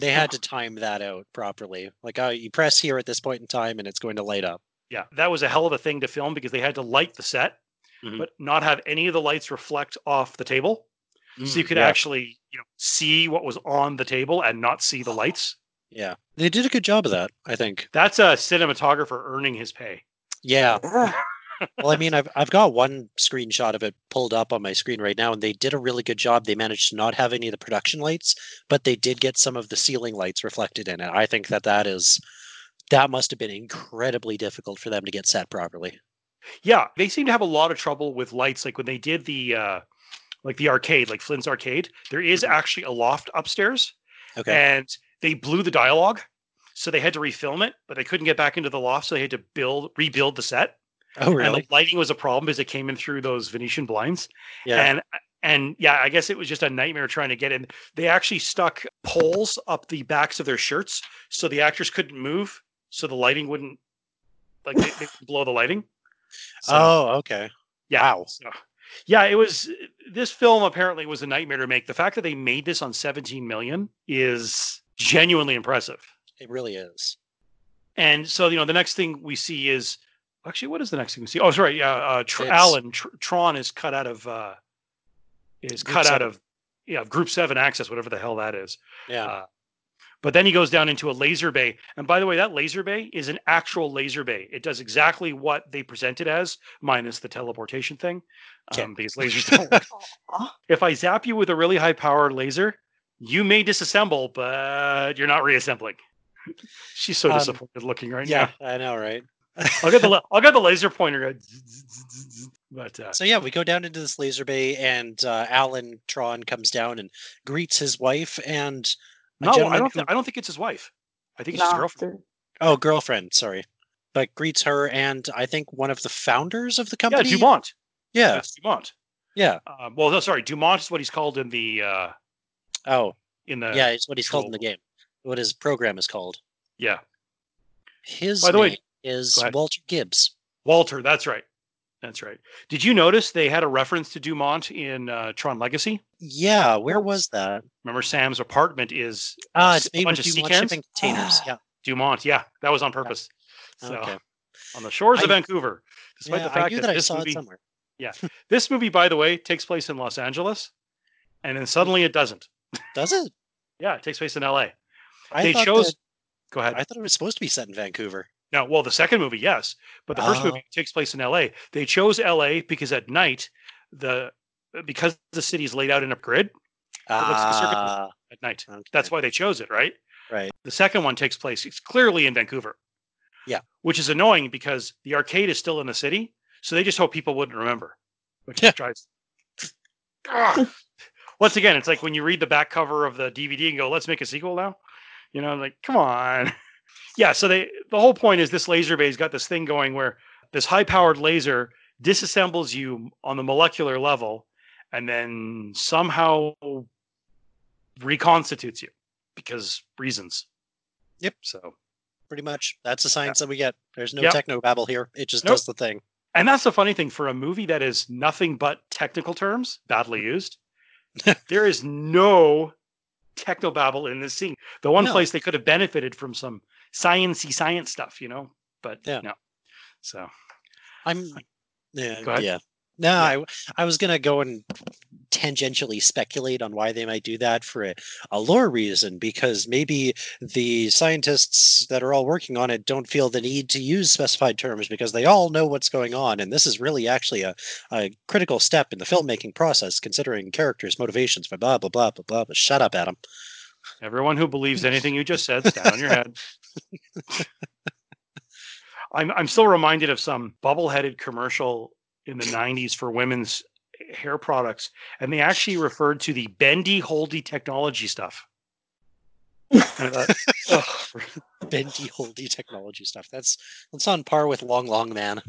They had to time that out properly. Like, oh, you press here at this point in time, and it's going to light up. Yeah, that was a hell of a thing to film because they had to light the set, Mhm. but not have any of the lights reflect off the table, so you Mm, could yeah. actually, you know, see what was on the table and not see the lights. Yeah, they did a good job of that. I think. That's a cinematographer earning his pay. Yeah. Well, I mean, I've I've got one screenshot of it pulled up on my screen right now, and they did a really good job. They managed to not have any of the production lights, but they did get some of the ceiling lights reflected in it. I think that that is that must have been incredibly difficult for them to get set properly. Yeah, they seem to have a lot of trouble with lights. Like when they did the uh like the arcade, like Flynn's arcade, there is Mhm. actually a loft upstairs Okay. and they blew the dialogue. So they had to refilm it, but they couldn't get back into the loft, so they had to build rebuild the set. Oh, And really? the lighting was a problem because it came in through those Venetian blinds. Yeah. And and yeah, I guess it was just a nightmare trying to get in. They actually stuck poles up the backs of their shirts so the actors couldn't move, so the lighting wouldn't like they, they blow the lighting. So, oh, okay. yeah. wow. so- yeah, it was this film apparently was a nightmare to make. The fact that they made this on 17 million is genuinely impressive. It really is. And so, you know, the next thing we see is actually what is the next thing we see? Oh, sorry, yeah, uh, Tr- Alan Tr- Tron is cut out of uh, is Group cut out seven. of yeah Group Seven access, whatever the hell that is. Yeah. Uh, but then he goes down into a laser bay, and by the way, that laser bay is an actual laser bay. It does exactly what they present it as, minus the teleportation thing, Okay. um, because lasers don't work. If I zap you with a really high powered laser, you may disassemble, but you're not reassembling. She's so Um, disappointed looking right yeah, now. Yeah, I know, right? I'll get the I'll get the laser pointer. But uh, So yeah, we go down into this laser bay, and uh, Alan Tron comes down and greets his wife and no, I don't. who- Thi- I don't think it's his wife. I think it's his girlfriend. oh girlfriend, sorry, but greets her and I think one of the founders of the company. Yeah, company. Dumont. Yeah, That's Dumont. yeah. Um, well, no, sorry, Dumont is what he's called in the uh, Oh, in the yeah, it's what he's called in the game. What his program is called. yeah. His By the way- name is Walter Gibbs. Walter. That's right. That's right. Did you notice they had a reference to Dumont in uh, Tron Legacy? Yeah, where was that? Remember, Sam's apartment is a it's made bunch of sea Dumont shipping containers. Yeah. Dumont. Yeah, that was on purpose. So Okay. on the shores of Vancouver, despite Yeah, the I fact knew that, that I this saw movie, it somewhere. Yeah. This movie, by the way, takes place in Los Angeles, and then suddenly it doesn't. Does it? Yeah, it takes place in L.A. I they chose. that- Go ahead. I thought it was supposed to be set in Vancouver. No, well, the second movie, yes, but the first Oh. movie takes place in L.A. They chose L.A. because at night, the because the city is laid out in a grid looks like a circuit. Ah, at night. okay. That's why they chose it, right? Right. The second one takes place. It's clearly in Vancouver. Yeah. Which is annoying because the arcade is still in the city, so they just hope people wouldn't remember. Which Yeah. drives. Once again, it's like when you read the back cover of the DVD and go, "Let's make a sequel now." You know, like, come on. Yeah. So they the whole point is this laser bay's got this thing going where this high-powered laser disassembles you on the molecular level, and then somehow reconstitutes you because reasons. Yep. So, Pretty much. That's the science that we get. There's no Yep. techno babble here. It just Nope. does the thing. and that's the funny thing for a movie that is nothing but technical terms, badly mm-hmm. used. there is no technobabble in this scene. The one No. place they could have benefited from some sciencey science stuff, you know, but Yeah. no. So, I'm yeah, Go ahead. yeah. No, I I was gonna go and tangentially speculate on why they might do that for a, a lore reason, because maybe the scientists that are all working on it don't feel the need to use specified terms because they all know what's going on, and this is really actually a, a critical step in the filmmaking process, considering characters' motivations. Blah blah blah blah blah blah. Shut up, Adam. everyone who believes anything you just said, stand on your head. I'm I'm still reminded of some bubble-headed commercial in the 90s for women's hair products, and they actually referred to the bendy holdy technology stuff. And I thought, "Ugh." Bendy holdy technology stuff. That's that's on par with Long Long Man.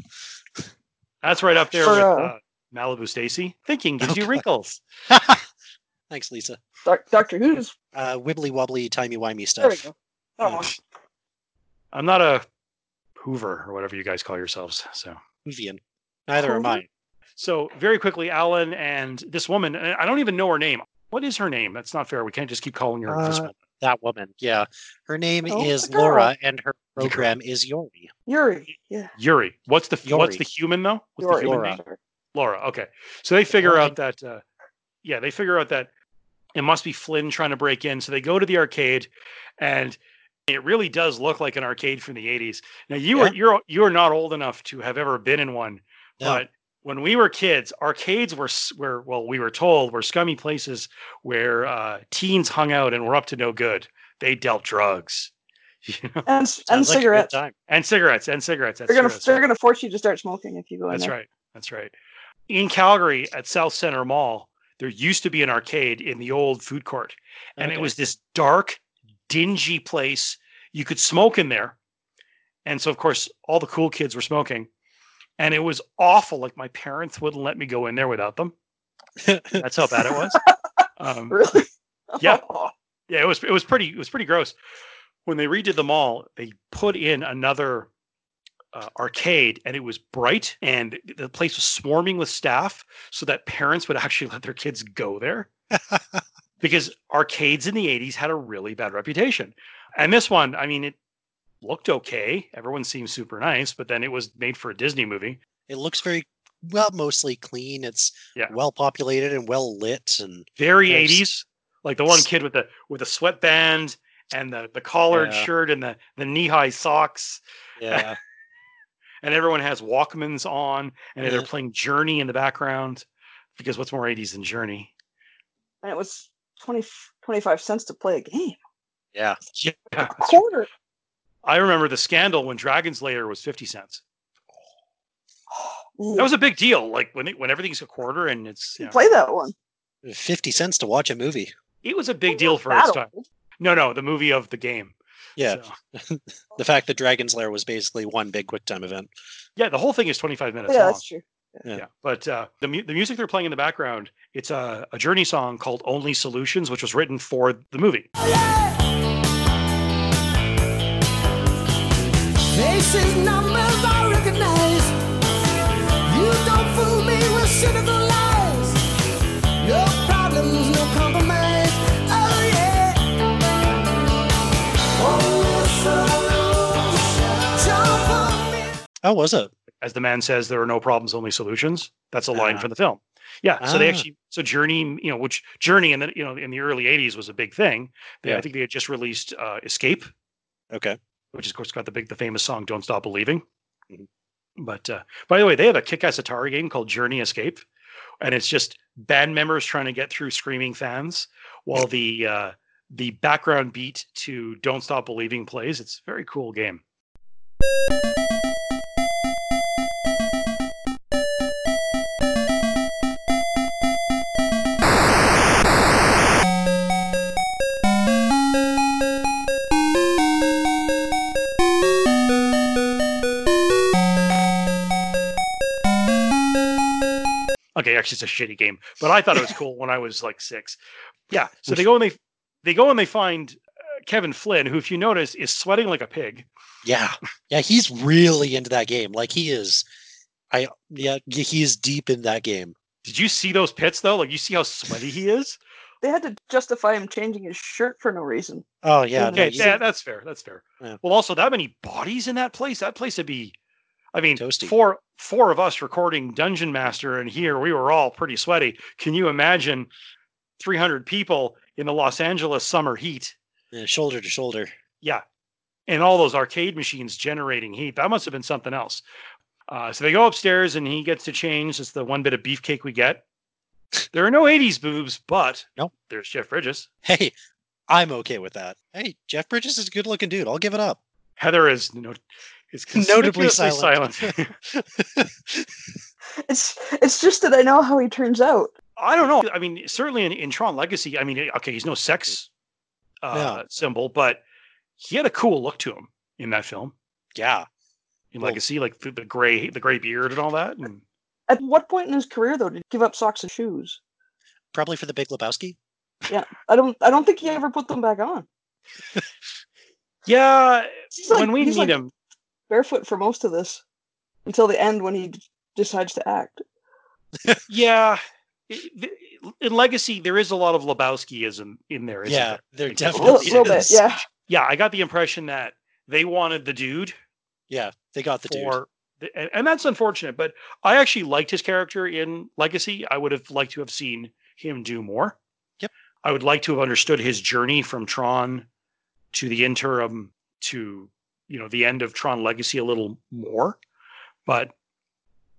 That's right up there For, with uh, uh, Malibu Stacy. Thinking gives Oh, you God. wrinkles. Thanks, Lisa. Doc- Doctor Who's. Uh, wibbly wobbly, timey wimey There we stuff. go. Oh, I'm not a Hoover or whatever you guys call yourselves. So, Whovian. Neither am I. so very quickly, Alan and this woman. I don't even know her name. What is her name? That's not fair. We can't just keep calling her this Uh, woman. That woman. Yeah. Her name Oh, is. Laura, and her program is Yori. Yuri. Yeah. Yuri. What's the what's the human though? What's Yuri. the human Laura. name? Laura. Okay. So they figure Laura. out that uh, yeah, they figure out that it must be Flynn trying to break in. So they go to the arcade and It really does look like an arcade from the 80s. Now you Yeah. are you're you're not old enough to have ever been in one, No. but when we were kids, arcades were were well, we were told were scummy places where uh, teens hung out and were up to no good. They dealt drugs, you know, And and like cigarettes. and cigarettes and cigarettes. That's they're gonna they're right. gonna force you to start smoking if you go in That's there. right. That's right. In Calgary at Southcentre Mall, there used to be an arcade in the old food court, and it was this dark, dingy place. You could smoke in there, and so of course all the cool kids were smoking, and it was awful. Like my parents wouldn't let me go in there without them. That's how bad it was. Um, Really? Yeah. yeah, it was it was pretty it was pretty gross. When they redid the mall, they put in another uh, arcade, and it was bright, and the place was swarming with staff, so that parents would actually let their kids go there. because arcades in the 80s had a really bad reputation. And this one, I mean, it looked okay. Everyone seemed super nice, but then it was made for a Disney movie. It looks very well, mostly clean. It's Yeah. well populated and well lit, and Very Yes. 80s. Like the one kid with the with the sweatband and the the collared Yeah. shirt and the the knee-high socks. yeah, and everyone has Walkmans on, and they're playing Journey in the background. Because what's more 80s than Journey? And it was 20, 25 cents to play a game. yeah. Yeah, A quarter. I remember the scandal when Dragon's Lair was 50 cents. Ooh, That was a big deal. Like when it, when everything's a quarter and it's you know, play that one. Fifty cents to watch a movie. it was a big Not deal for that its time. old. No, no, the movie of the game. Yeah, So, the fact that Dragon's Lair was basically one big QuickTime event. yeah, the whole thing is 25 minutes Yeah, long. that's true. Yeah. Yeah, but uh, the mu- the music they're playing in the background, it's a, a Journey song called "Only Solutions," which was written for the movie. Faces, numbers I recognize. You don't fool me with cynical lies. No problems, no compromise. Oh yeah. Oh, solution. Jump on me. How was it? As the man says, there are no problems, only solutions. That's a line Ah. from the film. Yeah. So they Ah. actually, so Journey, you know, which Journey in the, you know, in the early 80s was a big thing. They, I think they had just released uh, Escape, Okay. which of course got the big, the famous song "Don't Stop Believing." Mhm. But uh, by the way, they have a kick-ass Atari game called Journey Escape, and it's just band members trying to get through screaming fans while the uh, the background beat to "Don't Stop Believing" plays. It's a very cool game. Okay, actually, it's a shitty game, but I thought it was cool when I was like six. Yeah, so they go and they they go and they find uh, Kevin Flynn, who, if you notice, is sweating like a pig. Yeah, yeah. He's really into that game. Like he is. I yeah. y- He is deep in that game. Did you see those pits though? Like you see how sweaty he is. They had to justify him changing his shirt for no reason. Oh yeah. Okay, he's yeah, that's fair. That's fair. Yeah. Well, also that many bodies in that place. That place would be. I mean, Toasty. four four of us recording Dungeon Master, and here we were all pretty sweaty. Can you imagine? 300 people in the Los Angeles summer heat. yeah, shoulder to shoulder. Yeah. And all those arcade machines generating heat. That must have been something else. Uh, so they go upstairs and he gets to change. It's the one bit of beefcake we get. There are no 80s boobs, but Nope. there's Jeff Bridges. Hey, I'm okay with that. Hey, Jeff Bridges is a good looking dude. I'll give it up. Heather is no, is Notably conspicuously silent. It's it's just that I know how he turns out. I don't know. I mean, certainly in, in Tron Legacy, I mean, okay, he's no sex uh, Yeah. symbol, but he had a cool look to him in that film. yeah. In Well- Legacy, like the, the gray, the gray beard and all that. And At what point in his career though did he give up socks and shoes? Probably for the Big Lebowski. Yeah, I don't I don't think he ever put them back on. yeah, like, when we need like him, barefoot for most of this until the end when he d- decides to act. Yeah. In Legacy, there is a lot of Lebowskiism in there. isn't Yeah, there? there Like, A definitely little, little bit, yeah. Yeah, I got the impression that they wanted the dude Yeah, they got the dude. for, the, and, and that's unfortunate. But I actually liked his character in Legacy. I would have liked to have seen him do more. Yep. I would like to have understood his journey from Tron to the interim to you know the end of Tron Legacy a little more, but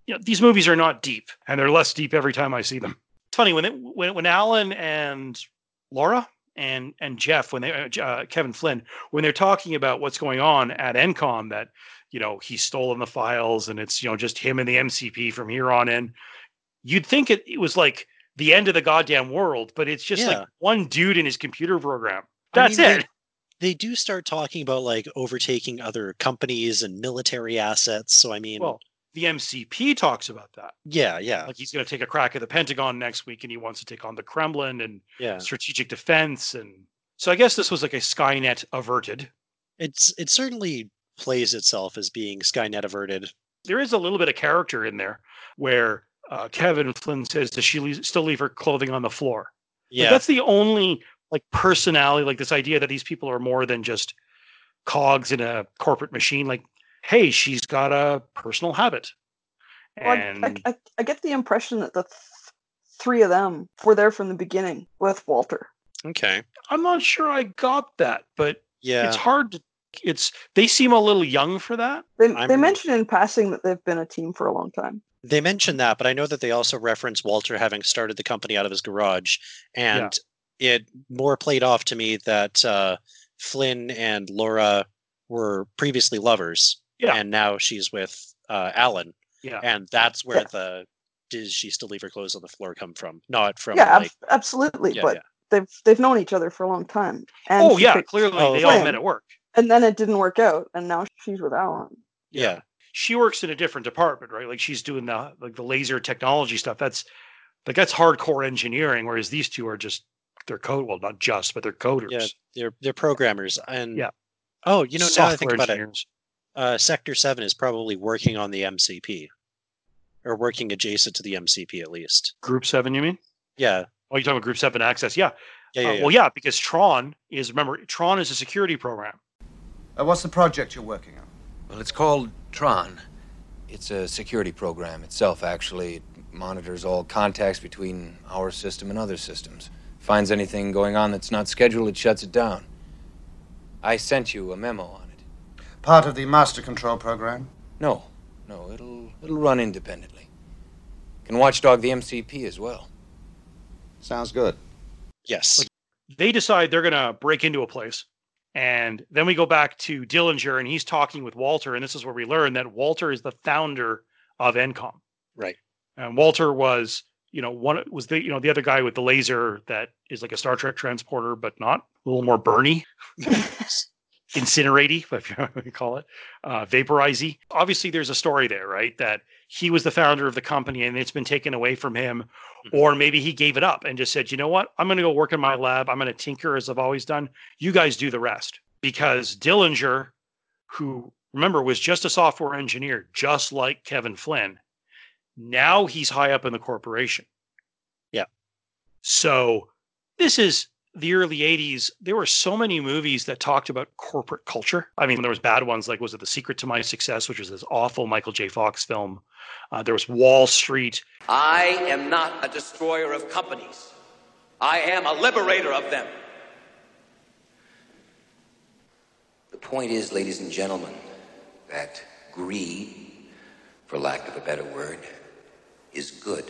you know these movies are not deep, and they're less deep every time I see them. It's funny when it, when when Alan and Laura and and Jeff when they uh, uh, Kevin Flynn when they're talking about what's going on at ENCOM that you know he's stolen the files and it's you know just him and the MCP from here on in. You'd think it, it was like the end of the goddamn world, but it's just Yeah. like one dude in his computer program. I That's mean, it. They, do start talking about like overtaking other companies and military assets. So I mean, Well, the MCP talks about that. yeah, yeah, Like he's going to take a crack at the Pentagon next week, and he wants to take on the Kremlin and yeah. strategic defense. And so I guess this was like a Skynet averted. It's it certainly plays itself as being Skynet averted. There is a little bit of character in there where uh, Kevin Flynn says, "Does she leave, still leave her clothing on the floor?" Like, Yeah, that's the only like personality, like this idea that these people are more than just cogs in a corporate machine. Like, hey, she's got a personal habit, Well, I- I, I, I get the impression that the th- three of them were there from the beginning with Walter. okay. I'm not sure I got that, but Yeah, it's hard to. It's they seem a little young for that. They, they I'm- mentioned in passing that they've been a team for a long time. they mentioned that, but I know that they also reference Walter having started the company out of his garage, and it more played off to me that uh, Flynn and Laura were previously lovers, Yeah. and now she's with uh, Alan, Yeah, and that's where Yeah. the "does she still leave her clothes on the floor" come from? Not from yeah, ab- absolutely. yeah, but yeah. they've they've known each other for a long time. And oh yeah, clearly Oh, they all met at work. And then it didn't work out, and now she's with Alan. yeah, She works in a different department, right? Like she's doing the like the laser technology stuff. That's like that's hardcore engineering, whereas these two are just they're code well, not just, but they're coders. yeah. They're they're programmers, and Yeah. Oh, you know, now I think Software about it, uh, Sector Seven is probably working on the MCP, or working adjacent to the MCP at least. Group seven, you mean? Yeah, Oh, you're talking about Group Seven Access? Yeah. yeah, yeah. Uh, yeah. Well, yeah, because Tron is remember Tron is a security program. Uh, what's the project you're working on? Well, it's called Tron. It's a security program itself, actually. It monitors all contacts between our system and other systems. Finds anything going on that's not scheduled, it shuts it down. I sent you a memo on it. Part of the master control program? No, no, it'll it'll run independently. Can watchdog the MCP as well. Sounds good. yes, They decide they're gonna break into a place. And then we go back to Dillinger and he's talking with Walter, and this is where we learn that Walter is the founder of ENCOM. right. And Walter was, you know, one was the you know the other guy with the laser that is like a Star Trek transporter, but not a little more Bernie, incineratey, if you want to call it, uh, vaporizey. Obviously, there's a story there, right? That he was the founder of the company and it's been taken away from him, Mhm. or maybe he gave it up and just said, you know what, I'm going to go work in my lab. I'm going to tinker as I've always done. You guys do the rest. Because Dillinger, who remember was just a software engineer, just like Kevin Flynn, now he's high up in the corporation. Yeah. So this is the early 80s. There were so many movies that talked about corporate culture. I mean, there was bad ones like was it The Secret to My Success, which was this awful Michael J. Fox film. Uh, there was Wall Street. I am not a destroyer of companies. I am a liberator of them. The point is, ladies and gentlemen, that greed, for lack of a better word, is good.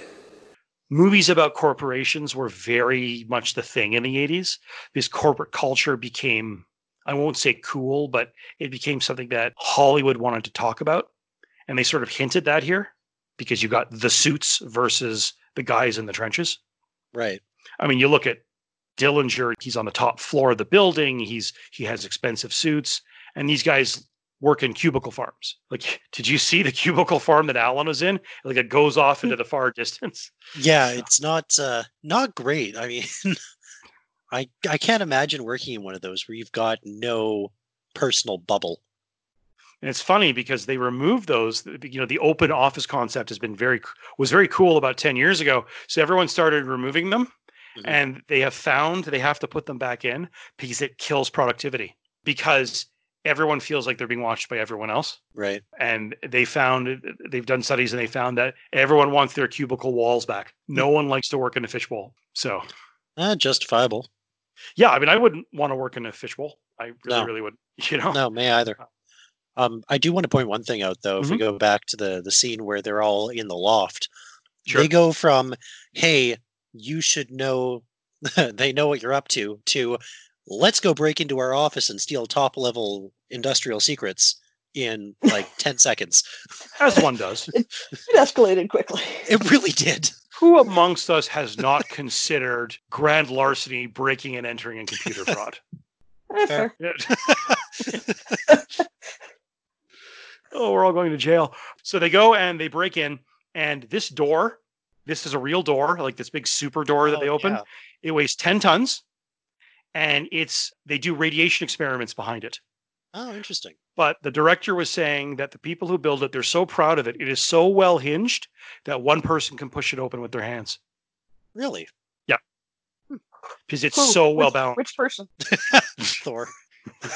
Movies about corporations were very much the thing in the 80s. This corporate culture became, I won't say cool, but it became something that Hollywood wanted to talk about. And they sort of hinted that here because you got the suits versus the guys in the trenches. Right. I mean, you look at Dillinger, he's on the top floor of the building, he's he has expensive suits, and these guys work in cubicle farms. Like, did you see the cubicle farm that Alan was in? Like it goes off into the far distance. Yeah, it's not uh not great. I mean, I I can't imagine working in one of those where you've got no personal bubble. And it's funny because they removed those. You know, the open office concept has been very was very cool about ten years ago. So everyone started removing them, Mhm. and they have found they have to put them back in because it kills productivity. Because everyone feels like they're being watched by everyone else. Right. and they found they've done studies and they found that everyone wants their cubicle walls back. No one likes to work in a fishbowl. So Uh, justifiable. yeah, I mean, I wouldn't want to work in a fishbowl. I really, No. really would. You know, No, me either. Um, I do want to point one thing out though. If we go back to the the scene where they're all in the loft, Sure. they go from "Hey, you should know," they know what you're up to, to "Let's go break into our office and steal top level industrial secrets." In like 10 seconds. as one does. It escalated quickly. It really did. Who amongst us has not considered grand larceny, breaking and entering, and computer fraud? Eh, Fair. fair. Oh, we're all going to jail. So they go and they break in, and this door, this is a real door, like this big super door that they Oh, open. yeah. It weighs 10 tons, and it's they do radiation experiments behind it. Oh, interesting. But the director was saying that the people who build it, they're so proud of it. It is so well hinged that one person can push it open with their hands Really? Yeah. Because it's Who? so well Which- balanced. Which person? Thor.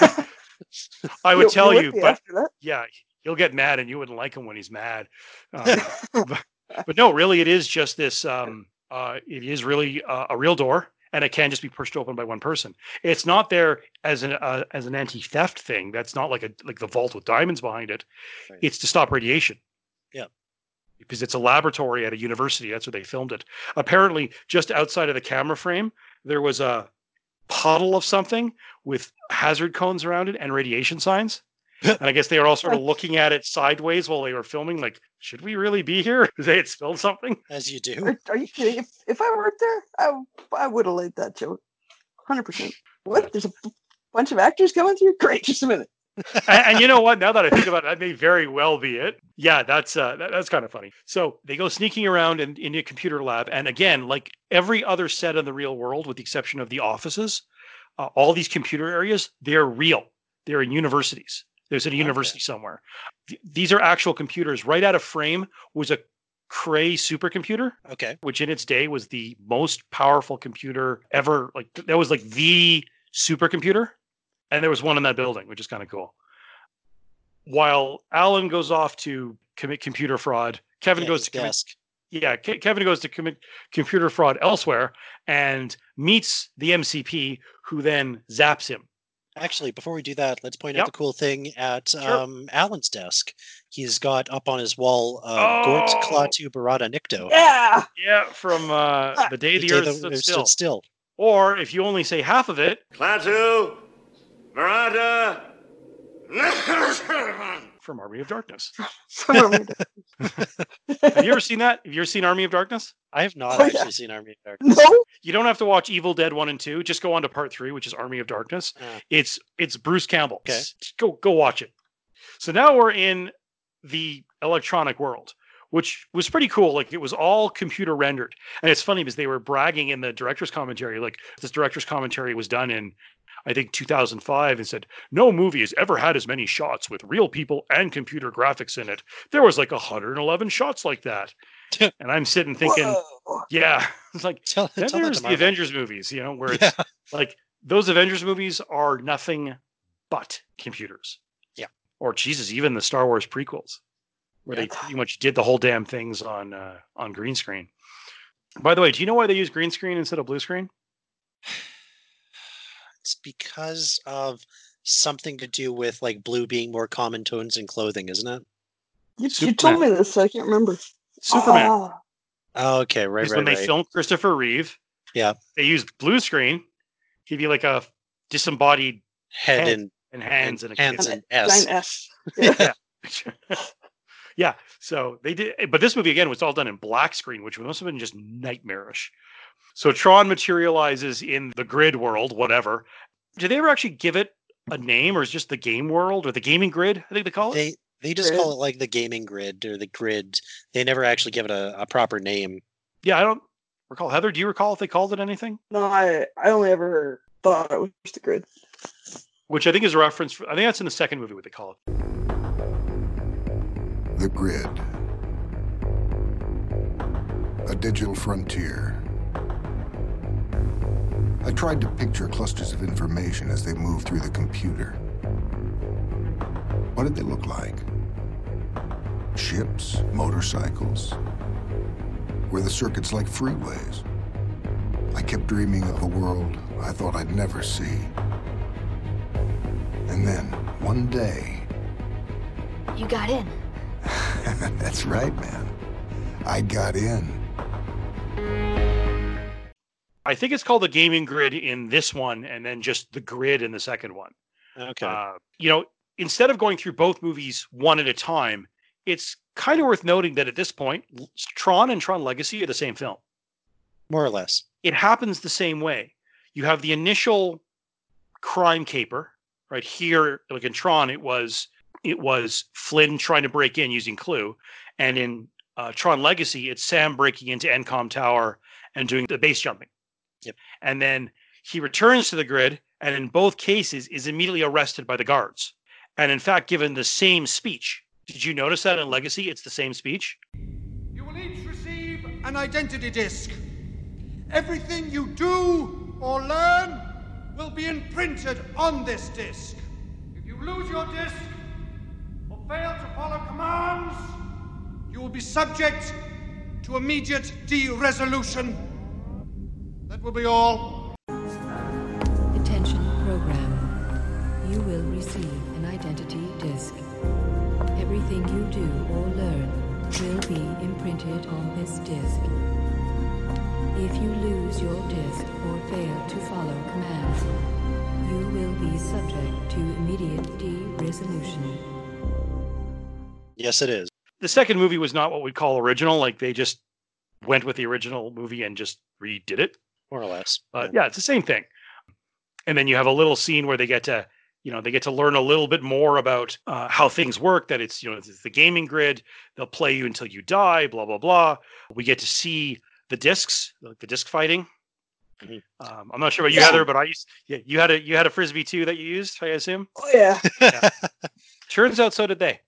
I would You'll- tell you'll you, but yeah, he'll get mad and you wouldn't like him when he's mad. Um, but, but no, really, it is just this. Um, uh, it is really uh, a real door, and it can't just be pushed open by one person. It's not there as an uh, as an anti-theft thing. That's not like a like the vault with diamonds behind it. Right. It's to stop radiation. Yeah. Because it's a laboratory at a university. That's where they filmed it. Apparently, just outside of the camera frame, there was a puddle of something with hazard cones around it and radiation signs. and I guess they were all sort of looking at it sideways while they were filming, like, should we really be here? They had spilled something. As you do. Are, are you kidding? If, if I weren't there, I, I would have laid that joke. 100%. What? There's a b- bunch of actors coming through? Great. Just a minute. and, and you know what? Now that I think about it, that may very well be it. Yeah, that's uh, that, that's kind of funny. So they go sneaking around in, in a computer lab, and again, like every other set in the real world, with the exception of the offices, uh, all these computer areas, they're real. They're in universities. There's at a Okay. university somewhere. Th- these are actual computers. Right out of frame was a Cray supercomputer Okay. which in its day was the most powerful computer ever. Like that was like the supercomputer, and there was one in that building, which is kind of cool. While Alan goes off to commit computer fraud, Kevin Yeah, goes to commit, desk. yeah, Ke- Kevin goes to commit computer fraud elsewhere and meets the MCP, who then zaps him. Actually, before we do that, let's point Yep. out the cool thing at Sure. um, Alan's desk. He's got up on his wall uh, Gort Oh! Klaatu Barada Nikto. Yeah. Yeah, from uh, the day the, day Earth the stood Earth still. stood still. Or if you only say half of it, Klaatu, Veranda. From Army of Darkness. Somewhere we did. Have you ever seen that? Have you ever seen Army of Darkness? I have not Oh, yeah. actually seen Army of Darkness. No. You don't have to watch Evil Dead one and two. Just go on to part three, which is Army of Darkness. Ah. It's it's Bruce Campbell. Okay. S- Go go watch it. So now we're in the electronic world, which was pretty cool. Like it was all computer rendered, and it's funny because they were bragging in the director's commentary. Like this director's commentary was done in. I think 2005 and said no movie has ever had as many shots with real people and computer graphics in it. There was like 111 shots like that, and I'm sitting thinking, Whoa. yeah, it's like Tell, then tell that there's to the Avengers movies, you know, where it's Yeah. like those Avengers movies are nothing but computers. Yeah. Or Jesus, even the Star Wars prequels, where they pretty much did the whole damn things on uh, on green screen. By the way, do you know why they use green screen instead of blue screen? It's because of something to do with like blue being more common tones in clothing, isn't it? You, you told me this. I can't remember. Superman. Ah, Oh, okay, right, right, when they right. filmed Christopher Reeve, Yeah. they used blue screen. He'd be like a disembodied Head head and, and hands and, a hands kid. and S. giant S. yeah. yeah. So they did, but this movie again was all done in black screen, which must have been just nightmarish. So Tron materializes in the grid world, whatever. Do they ever actually give it a name, or is it just the game world or the gaming grid? I think they call it. They they just Grid. call it like the gaming grid or the grid. They never actually give it a, a proper name. yeah, I don't recall. Heather, do you recall if they called it anything? No, I I only ever thought it was the grid. Which I think is a reference. For, I think that's in the second movie what they call it. The Grid. A digital frontier. I tried to picture clusters of information as they moved through the computer. What did they look like? Ships? Motorcycles? Were the circuits like freeways? I kept dreaming of a world I thought I'd never see. And then, one day, You got in. that's right, man. I got in. I think it's called the gaming grid in this one, and then just the grid in the second one. Okay. Uh, you know, instead of going through both movies one at a time, it's kind of worth noting that at this point, Tron and Tron Legacy are the same film. More or less. It happens the same way. You have the initial crime caper, right here. Like in Tron, it was it was Flynn trying to break in using Clu, and in uh, Tron Legacy, it's Sam breaking into ENCOM Tower and doing the base jumping. Yep. And then he returns to the grid, and in both cases is immediately arrested by the guards. And in fact, given the same speech. Did you notice that in Legacy? It's the same speech. You will each receive an identity disc. Everything you do or learn will be imprinted on this disc. If you lose your disc or fail to follow commands, you will be subject to immediate de-resolution. That will be all. Attention program. You will receive an identity disc. Everything you do or learn will be imprinted on this disc. If you lose your disc or fail to follow commands, you will be subject to immediate de-resolution. Yes, it is. The second movie was not what we'd call original. Like they just went with the original movie and just redid it. More or less. But yeah, it's the same thing. And then you have a little scene where they get to, you know, they get to learn a little bit more about uh, how things work. That it's, you know, it's the gaming grid. They'll play you until you die. Blah blah blah. We get to see the discs, like the disc fighting. Um, I'm not sure about you, Yeah. Heather, but I used, yeah, you had a you had a frisbee too that you used, I assume. Oh yeah. Turns out so did they.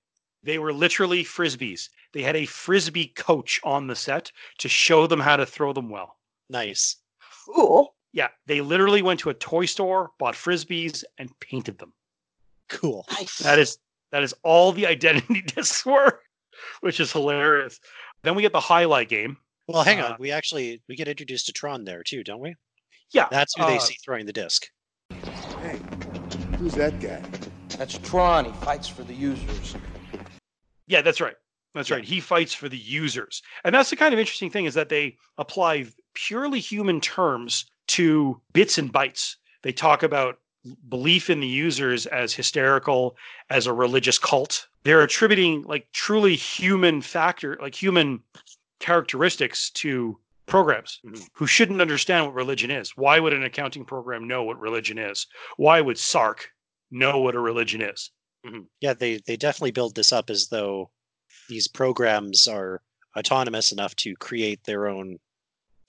They were literally frisbees. They had a frisbee coach on the set to show them how to throw them well. Nice. Cool. Yeah, they literally went to a toy store, bought frisbees, and painted them. Cool. That is that is all the identity discs were, which is hilarious. Then we get the highlight game. Well, hang Uh, on. We actually we get introduced to Tron there too, don't we? Yeah, That's who they uh, see throwing the disc. Hey, who's that guy? That's Tron. He fights for the users. Yeah, that's right. That's right. He fights for the users. And that's the kind of interesting thing is that they apply purely human terms to bits and bytes. They talk about belief in the users as hysterical, as a religious cult. They're attributing like truly human factor, like human characteristics to programs who shouldn't understand what religion is. Why would an accounting program know what religion is? Why would Sark know what a religion is? Mhm. Yeah, they they definitely build this up as though these programs are autonomous enough to create their own,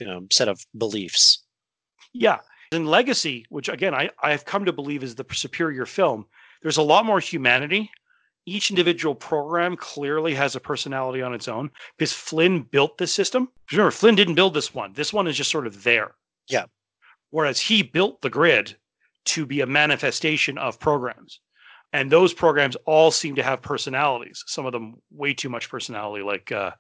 you know, set of beliefs. Yeah. In Legacy, which again I, I've come to believe is the superior film, there's a lot more humanity. Each individual program clearly has a personality on its own because Flynn built this system. Remember, Flynn didn't build this one. This one is just sort of there. Yeah. Whereas he built the grid to be a manifestation of programs. And those programs all seem to have personalities. Some of them way too much personality, like uh,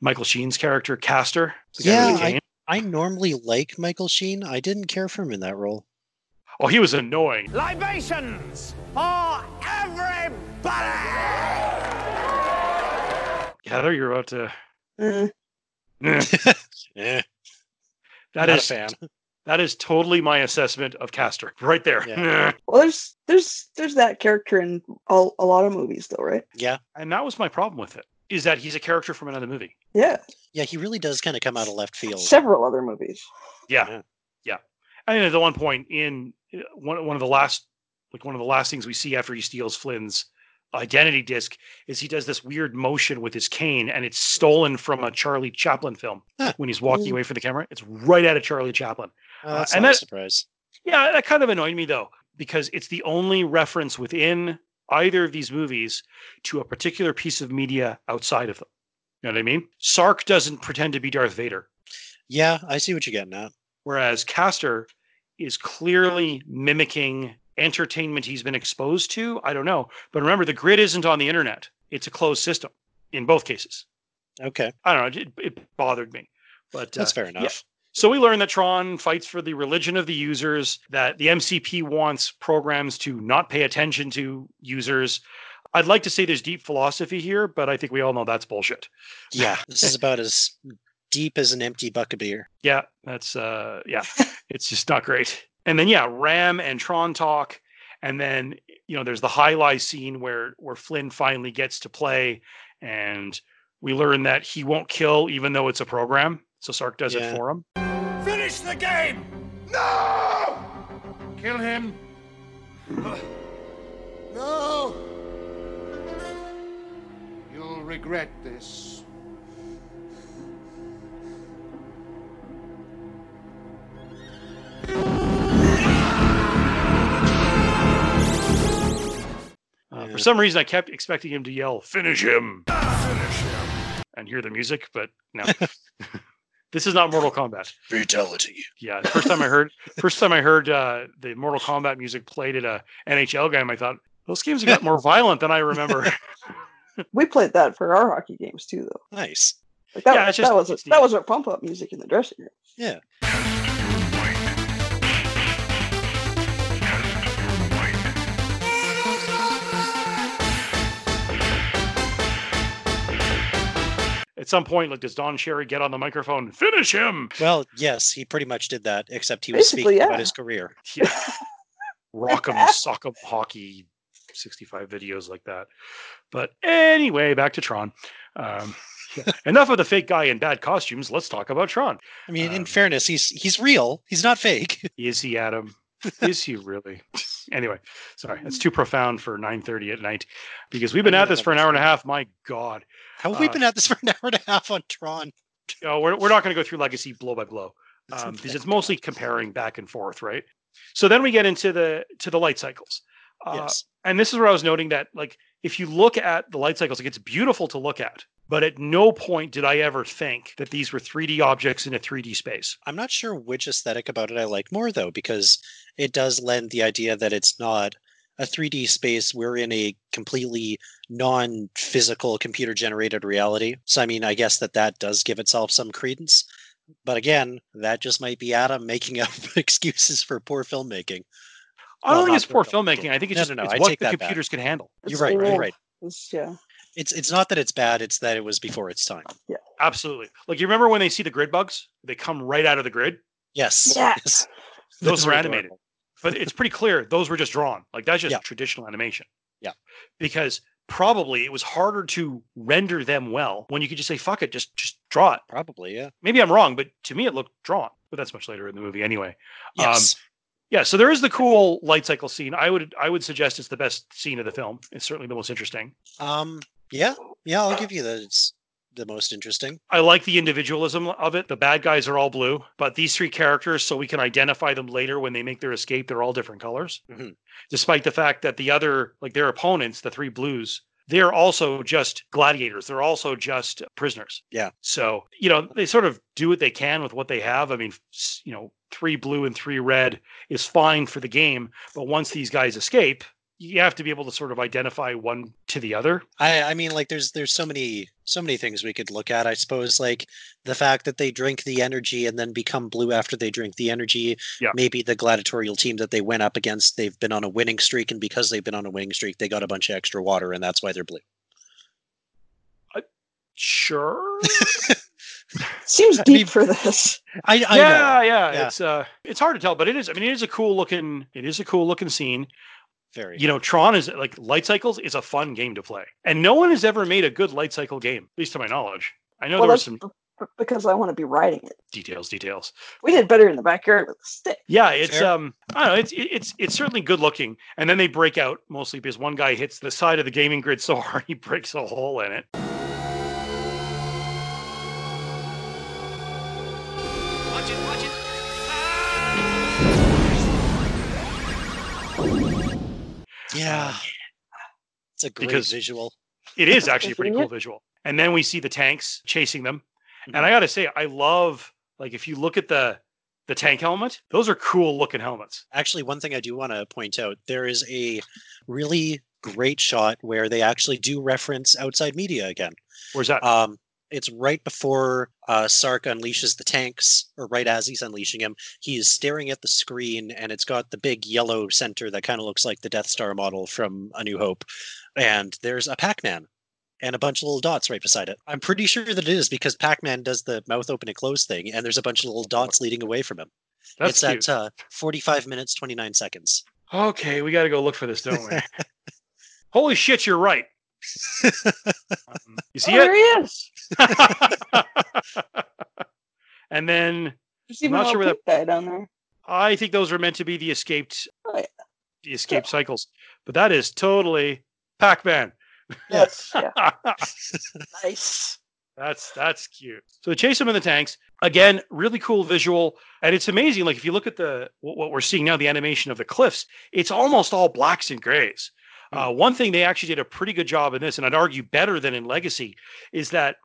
Michael Sheen's character, Castor. the guy Yeah, with the I, cane. I normally like Michael Sheen. I didn't care for him in that role. Oh, he was annoying. Libations for everybody! Heather, you're about to. Mm. Eh, That not a is fan. that is totally my assessment of Castor right there. Yeah. Well, there's there's there's that character in a, a lot of movies, though, right? Yeah, and that was my problem with it. Is that he's a character from another movie? Yeah, yeah, he really does kind of come out of left field. several other movies. Yeah, yeah. And at the one point in uh, one one of the last like one of the last things we see after he steals Flynn's identity disc is he does this weird motion with his cane and it's stolen from a Charlie Chaplin film when he's walking Mm. away from the camera. It's right out of Charlie Chaplin. Oh, Uh, that's and not a that- surprise. Yeah, that kind of annoyed me though, because it's the only reference within either of these movies to a particular piece of media outside of them. You know what I mean? Sark doesn't pretend to be Darth Vader, Yeah, I see what you're getting at. whereas Castor is clearly mimicking entertainment he's been exposed to. I don't know. But remember, the grid isn't on the internet, it's a closed system in both cases. Okay, I don't know. It, it bothered me. But that's uh, fair yeah. enough. So we learn that Tron fights for the religion of the users, that the MCP wants programs to not pay attention to users. I'd like to say there's deep philosophy here, but I think we all know that's bullshit. Yeah, this is about as deep as an empty buck of beer. Yeah, that's uh yeah, it's just not great. And then yeah, Ram and Tron talk, and then you know there's the highlight scene where where Flynn finally gets to play, and we learn that he won't kill even though it's a program. So Sark does Yeah. it for him. Finish the game! No! Kill him. No! You'll regret this. Uh, For some reason, I kept expecting him to yell "Finish him!" Finish him! and hear the music, but no. this is not Mortal Kombat. Fatality. Yeah, the first time I heard, first time I heard uh, the Mortal Kombat music played at a NHL game, I thought those games have got more violent than I remember. We played that for our hockey games too, though. Nice. Like that, Yeah, it's just- that was it's that was our pump up music in the dressing room. Yeah. At some point, like, does Don Cherry get on the microphone? Finish him! Well, yes, he pretty much did that, except he was Basically, speaking yeah. about his career. Yeah. Rock'em, sock'em, hockey, 65 videos like that. But anyway, back to Tron. Um. Enough of the fake guy in bad costumes. Let's talk about Tron. I mean, in Um, fairness, he's he's real. He's not fake. Is he Adam? Is he really? anyway, sorry, that's too profound for 9:30 at night because we've been at this for an hour and a half. My God, How have we Uh, been at this for an hour and a half on Tron? oh, we're we're not going to go through Legacy blow by blow um, because it's mostly comparing back and forth, right? So then we get into the to the light cycles. Uh, yes. And this is where I was noting that, like, if you look at the light cycles, like, it's beautiful to look at. But at no point did I ever think that these were 3D objects in a 3D space. I'm not sure which aesthetic about it I like more though, because it does lend the idea that it's not a 3D space. We're in a completely non-physical computer-generated reality. So I mean, I guess that that does give itself some credence. But again, that just might be Adam making up excuses for poor filmmaking. I don't Well, think it's poor for filmmaking. I think it's No, just no, no, it's I what take the that back. computers can handle. You're It's right. You're old. right. It's, yeah. It's it's not that it's bad. It's that it was before its time. Yeah. Absolutely. Like you remember when they see the grid bugs? They come right out of the grid. Yes. Yeah. yes. Those were were animated. But it's pretty clear those were just drawn. Like that's just Yeah. traditional animation. Yeah. Because probably it was harder to render them well when you could just say fuck it, just just draw it. Probably, yeah. Maybe I'm wrong, but to me it looked drawn. But that's much later in the movie anyway. Um, yes. Yeah, so there is the cool light cycle scene. I would I would suggest it's the best scene of the film. It's certainly the most interesting. Um. Yeah. Yeah. I'll give you that. It's the most interesting. I like the individualism of it. The bad guys are all blue, but these three characters, so we can identify them later when they make their escape, they're all different colors. Mhm. Despite the fact that the other, like their opponents, the three blues, they're also just gladiators. They're also just prisoners. Yeah. So, you know, they sort of do what they can with what they have. I mean, you know, three blue and three red is fine for the game. But once these guys escape, you have to be able to sort of identify one to the other. I. I mean, like, there's there's so many so many things we could look at. I suppose, like the fact that they drink the energy and then become blue after they drink the energy. Yeah. Maybe the gladiatorial team that they went up against, they've been on a winning streak, and because they've been on a winning streak, they got a bunch of extra water, and that's why they're blue. Sure. Seems I deep mean, for this. I. I yeah, know. yeah, Yeah. It's uh, it's hard to tell, but it is. I mean, it is a cool looking. It is a cool looking scene. Very. You know, Tron is like Light Cycles is a fun game to play, and no one has ever made a good Light Cycle game, at least to my knowledge. I know Well, there were that's some because I want to be riding it. details, details. We did better in the backyard with a stick. Yeah, it's Fair. um, I don't know, it's it's it's certainly good looking, and then they break out mostly because one guy hits the side of the gaming grid so hard he breaks a hole in it. Yeah. It's a great Because- visual. It is actually a pretty cool visual. And then we see the tanks chasing them. Mm-hmm. And I got to say, I love like if you look at the the tank helmet, those are cool looking helmets. Actually, one thing I do want to point out there is a really great shot where they actually do reference outside media again. Where's that? Um, It's right before uh, Sark unleashes the tanks, or right as he's unleashing him. He is staring at the screen, and it's got the big yellow center that kind of looks like the Death Star model from A New Hope. And there's a Pac-Man and a bunch of little dots right beside it. I'm pretty sure that it is because Pac-Man does the mouth open and close thing, and there's a bunch of little dots leading away from him. That's it's cute. at uh, 45 minutes 29 seconds. Okay, we got to go look for this, don't we? Holy shit, you're right. Um, you see oh, there he it? is. and then There's I'm not sure where guy down there. I think those are meant to be the escaped Oh, yeah. the escape cycles. But that is totally Pac-Man. Yes. Nice. That's that's cute. So they chase him in the tanks again. Really cool visual, and it's amazing. Like if you look at the what what we're seeing now, the animation of the cliffs, it's almost all blacks and grays. Uh, one thing they actually did a pretty good job in this, and I'd argue better than in Legacy, is that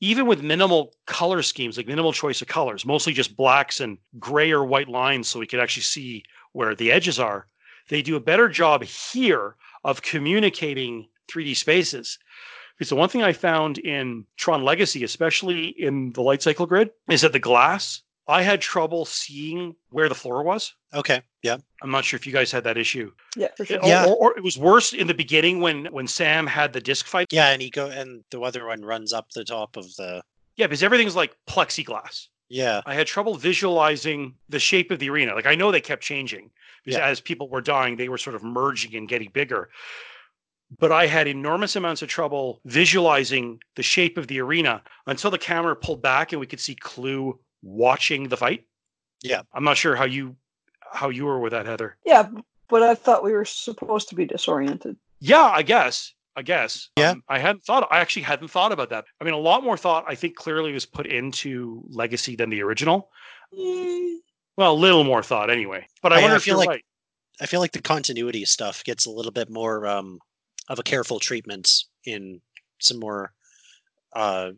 even with minimal color schemes, like minimal choice of colors, mostly just blacks and gray or white lines, so we could actually see where the edges are, they do a better job here of communicating 3D spaces. Because the one thing I found in Tron Legacy, especially in the light cycle grid, is that the glass, I had trouble seeing where the floor was. Okay. Yeah. I'm not sure if you guys had that issue. Yeah, for sure. Or- Yeah. Or, or it was worse in the beginning when when Sam had the disc fight. Yeah, and he go and the other one runs up the top of the Yeah, because everything's like plexiglass. yeah. I had trouble visualizing the shape of the arena. Like I know they kept changing because Yeah. as people were dying, they were sort of merging and getting bigger. But I had enormous amounts of trouble visualizing the shape of the arena until the camera pulled back and we could see Clu watching the fight. Yeah. I'm not sure how you how you were with that, Heather. Yeah, but I thought we were supposed to be disoriented. Yeah, I guess. I guess. Yeah. Um, I hadn't thought. I actually hadn't thought about that. I mean, a lot more thought. I think clearly was put into Legacy than the original. Well, a little more thought anyway. But I, I- wonder I if you're like- right. I feel like the continuity stuff gets a little bit more um, of a careful treatment in some more uh,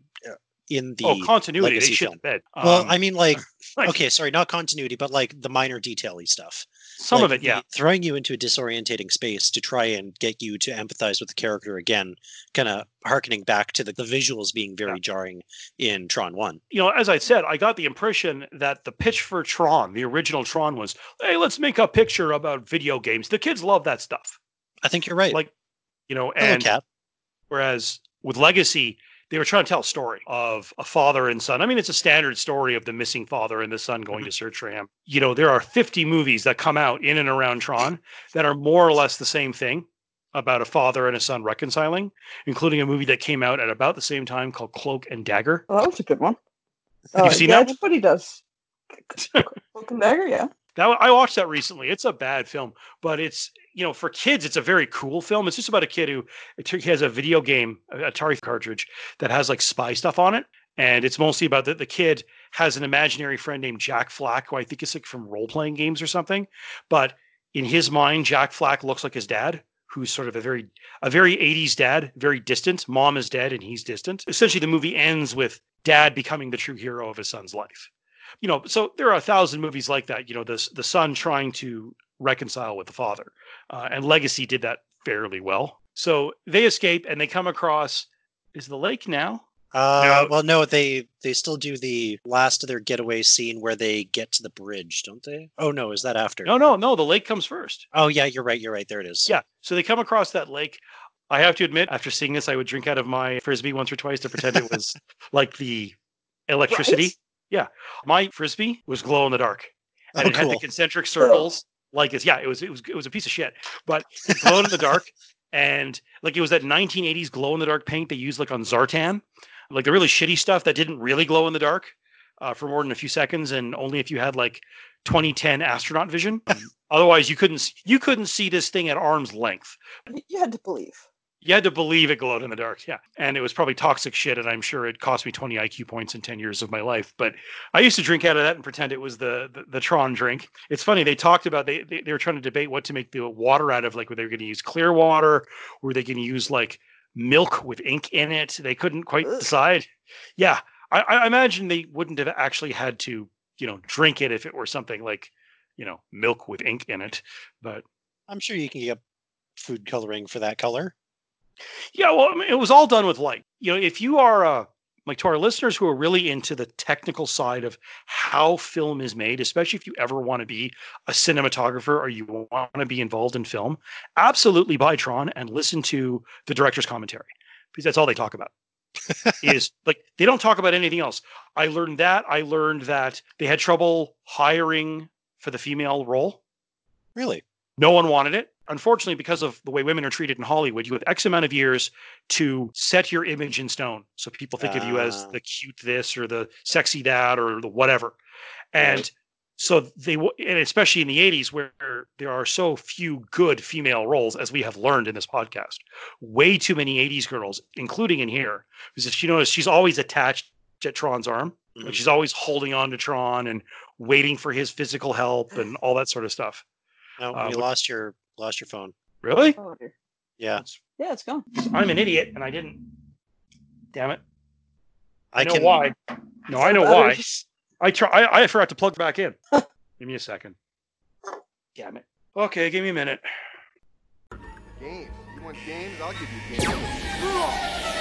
in the oh, continuity. They legacy shit film. the bed. well, Um, I mean, like, like- okay, sorry, not continuity, but like the minor detaily stuff. some Like, of it, yeah. Throwing you into a disorientating space to try and get you to empathize with the character again, kind of harkening back to the, the visuals being very jarring in Tron 1. you know, as I said, I got the impression that the pitch for Tron, the original Tron, was, "Hey, let's make a picture about video games. The kids love that stuff." I think you're right. Like, you know, and whereas with Legacy, they were trying to tell a story of a father and son. I mean, it's a standard story of the missing father and the son going Mm-hmm. to search for him. You know, there are 50 movies that come out in and around Tron that are more or less the same thing about a father and a son reconciling, including a movie that came out at about the same time called Cloak and Dagger. Well, that was a good one. You've Uh, seen yeah, that? everybody does. Cloak and Dagger, yeah. That I watched that recently. It's a bad film, but it's you know for kids, it's a very cool film. It's just about a kid who he has a video game, Atari cartridge that has like spy stuff on it, and it's mostly about that the kid has an imaginary friend named Jack Flack, who I think is like from role playing games or something. But in his mind, Jack Flack looks like his dad, who's sort of a very a very 80s dad, very distant. Mom is dead and he's distant. Essentially, the movie ends with dad becoming the true hero of his son's life you know, so there are a thousand movies like that. You know, the the son trying to reconcile with the father, uh, and Legacy did that fairly well. So they escape and they come across is the lake now. Uh, well, no, they they still do the last of their getaway scene where they get to the bridge, don't they? Oh no, is that after? No, no, no. The lake comes first. Oh yeah, you're right. You're right. There it is. Yeah. So they come across that lake. I have to admit, after seeing this, I would drink out of my frisbee once or twice to pretend it was like the electricity. Right? Yeah, my frisbee was glow in the dark, and Oh, it had the concentric circles like it's yeah, it was it was it was a piece of shit, but it glowed in the dark, and like it was that 1980s glow in the dark paint they used like on Zartan, like the really shitty stuff that didn't really glow in the dark uh, for more than a few seconds, and only if you had like 2010 astronaut vision. Otherwise, you couldn't you couldn't see this thing at arm's length. You had to believe. You had to believe it glowed in the dark. Yeah. And it was probably toxic shit. And I'm sure it cost me 20 IQ points in 10 years of my life. But I used to drink out of that and pretend it was the, the, the Tron drink. It's funny. They talked about, they, they, they were trying to debate what to make the water out of. Like, were they going to use clear water? Were they going to use like milk with ink in it? They couldn't quite Ugh. decide. Yeah. I, I imagine they wouldn't have actually had to, you know, drink it if it were something like, you know, milk with ink in it. But I'm sure you can get food coloring for that color. Yeah, well, I mean, it was all done with light. You know, if you are a like to our listeners who are really into the technical side of how film is made, especially if you ever want to be a cinematographer or you want to be involved in film, absolutely buy Tron and listen to the director's commentary because that's all they talk about. is like they don't talk about anything else. I learned that. I learned that they had trouble hiring for the female role. Really? No one wanted it. Unfortunately, because of the way women are treated in Hollywood, you have X amount of years to set your image in stone. So people think of you as Ah. the cute this or the sexy that or the whatever. And so they, and especially in the 80s, where there are so few good female roles, as we have learned in this podcast, way too many 80s girls, including in here. Because if you notice, she's always attached at Tron's arm. Mhm. Like she's always holding on to Tron and waiting for his physical help and all that sort of stuff. No, Uh, you lost your lost your phone. Really? Oh, dear. Yeah, Yeah, it's gone. I'm an idiot and I didn't. Damn it. I, I know can. why. No, I know why. I try. I, I forgot to plug back in. give me a second. Damn it. Okay, give me a minute. Games. You want games? I'll give you games.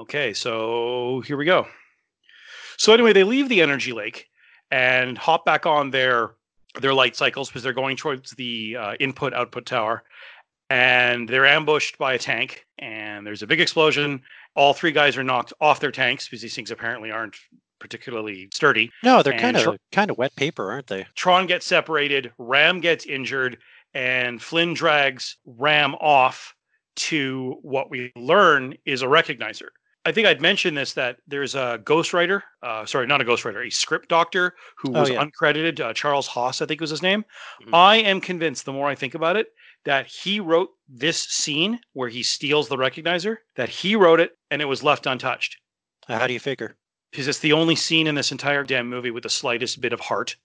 Okay, so here we go. So anyway, they leave the energy lake and hop back on their their light cycles because they're going towards the uh, input output tower, and they're ambushed by a tank. And there's a big explosion. All three guys are knocked off their tanks because these things apparently aren't particularly sturdy. No, they're And kind of Tr- kind of wet paper, aren't they? Tron gets separated, Ram gets injured, and Flynn drags Ram off to what we learn is a recognizer. I think I'd mentioned this that there's a ghostwriter, uh, sorry, not a ghostwriter, a script doctor who Oh, was yeah. uncredited, uh, Charles Haas, I think was his name. Mhm. I am convinced, the more I think about it, that he wrote this scene where he steals the recognizer, that he wrote it and it was left untouched. How do you figure? Because it's the only scene in this entire damn movie with the slightest bit of heart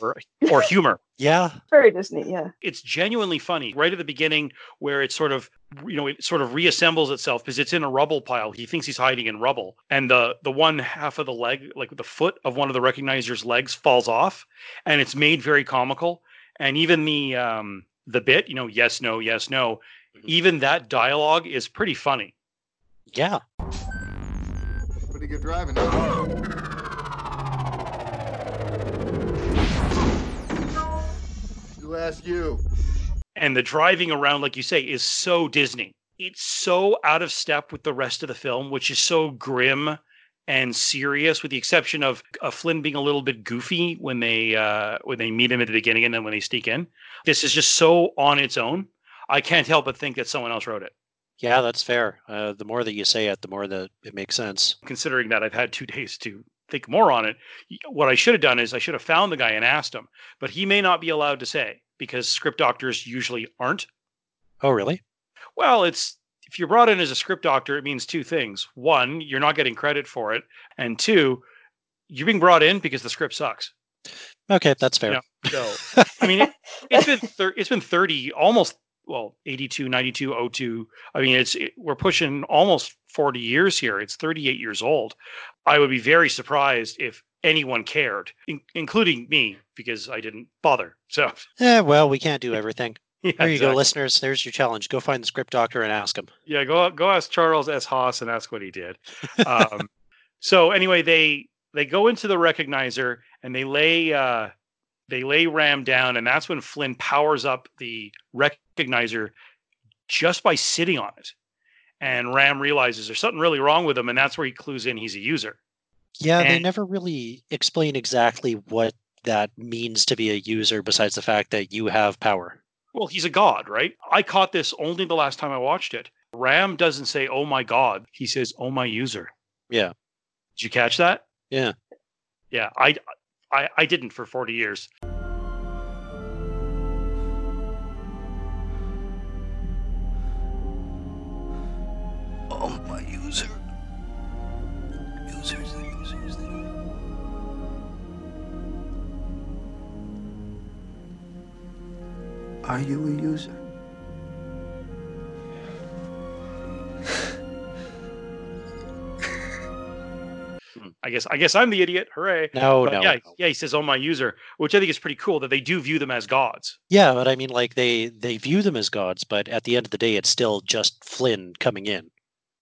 or or humor. Yeah, Very Disney, yeah. it's genuinely funny. Right at the beginning where it sort of you know it sort of reassembles itself because it's in a rubble pile. He thinks he's hiding in rubble. And the the one half of the leg like the foot of one of the recognizer's legs falls off. And it's made very comical. And even the um the bit you know yes no yes no even that dialogue is pretty funny. Yeah. Pretty good driving. Huh? Who asked you? and the driving around like you say is so disney it's so out of step with the rest of the film which is so grim and serious with the exception of uh, flynn being a little bit goofy when they uh, when they meet him at the beginning and then when they sneak in this is just so on its own i can't help but think that someone else wrote it Yeah, that's fair. Uh, the more that you say it, the more that it makes sense. considering that i've had two days to think more on it what i should have done is i should have found the guy and asked him but he may not be allowed to say because script doctors usually aren't Oh, really? Well, it's if you're brought in as a script doctor, it means two things. One, you're not getting credit for it, and two, you're being brought in because the script sucks. Okay, that's fair. Yeah. So, I mean, it, it's been thir- it's been 30, almost well, 82, 92, 02. I mean, it's it, we're pushing almost 40 years here. It's 38 years old. I would be very surprised if anyone cared, in, including me, because I didn't bother. So, Yeah, well, we can't do everything. yeah, There you go, listeners. There's your challenge. Go find the script doctor and ask him. Yeah, go go ask Charles S. Haas and ask what he did. Um, so anyway, they they go into the recognizer and they lay uh, they lay Ram down, and that's when Flynn powers up the recognizer just by sitting on it. And Ram realizes there's something really wrong with him, and that's where he clues in he's a user. Yeah, they never really explain exactly what that means to be a user besides the fact that you have power. Well, he's a god, right? I caught this only the last time I watched it. Ram doesn't say "Oh my god," he says "Oh my user." Yeah. Did you catch that? Yeah. Yeah, I, I, I didn't for 40 years. Oh, my user. Users, users. Are you a user? I guess I guess I'm the idiot. Hooray! No, But no, yeah, no. yeah. He says, "Oh my user," which I think is pretty cool that they do view them as gods. Yeah, but I mean, like they they view them as gods, but at the end of the day, it's still just Flynn coming in.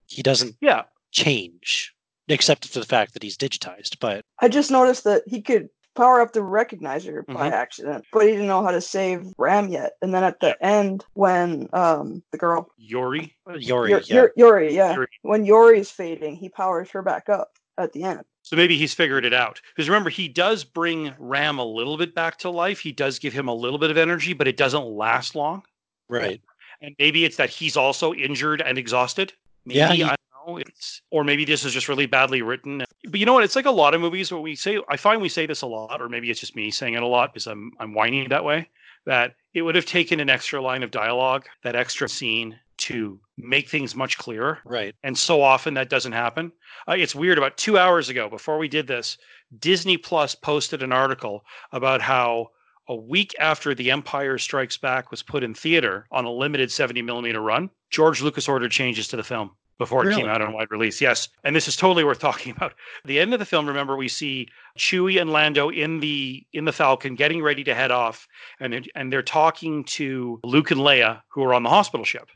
He doesn't Yeah, change, except for the fact that he's digitized. But I just noticed that he could power up the recognizer by Mhm. accident, but he didn't know how to save Ram yet. And then at the end, when um the girl Yori. Yori, Yor- yeah. Yor- Yori, yeah, Yori. when Yori's fading, he powers her back up at the end. So maybe he's figured it out. Because remember, he does bring Ram a little bit back to life. He does give him a little bit of energy, but it doesn't last long. right, And maybe it's that he's also injured and exhausted. Maybe, Yeah, he- I don't know. It's or maybe this is just really badly written. But you know what? It's like a lot of movies where we say I find we say this a lot, or maybe it's just me saying it a lot because I'm I'm whining that way. That it would have taken an extra line of dialogue, that extra scene to make things much clearer. right. And so often that doesn't happen. Uh, it's weird. About two hours ago, before we did this, Disney Plus posted an article about how a week after The Empire Strikes Back was put in theater on a limited 70 millimeter run, George Lucas ordered changes to the film before it came out on wide release. Yes. And this is totally worth talking about. The end of the film, remember, we see Chewie and Lando in the in the Falcon getting ready to head off, and it- and they're talking to Luke and Leia, who are on the hospital ship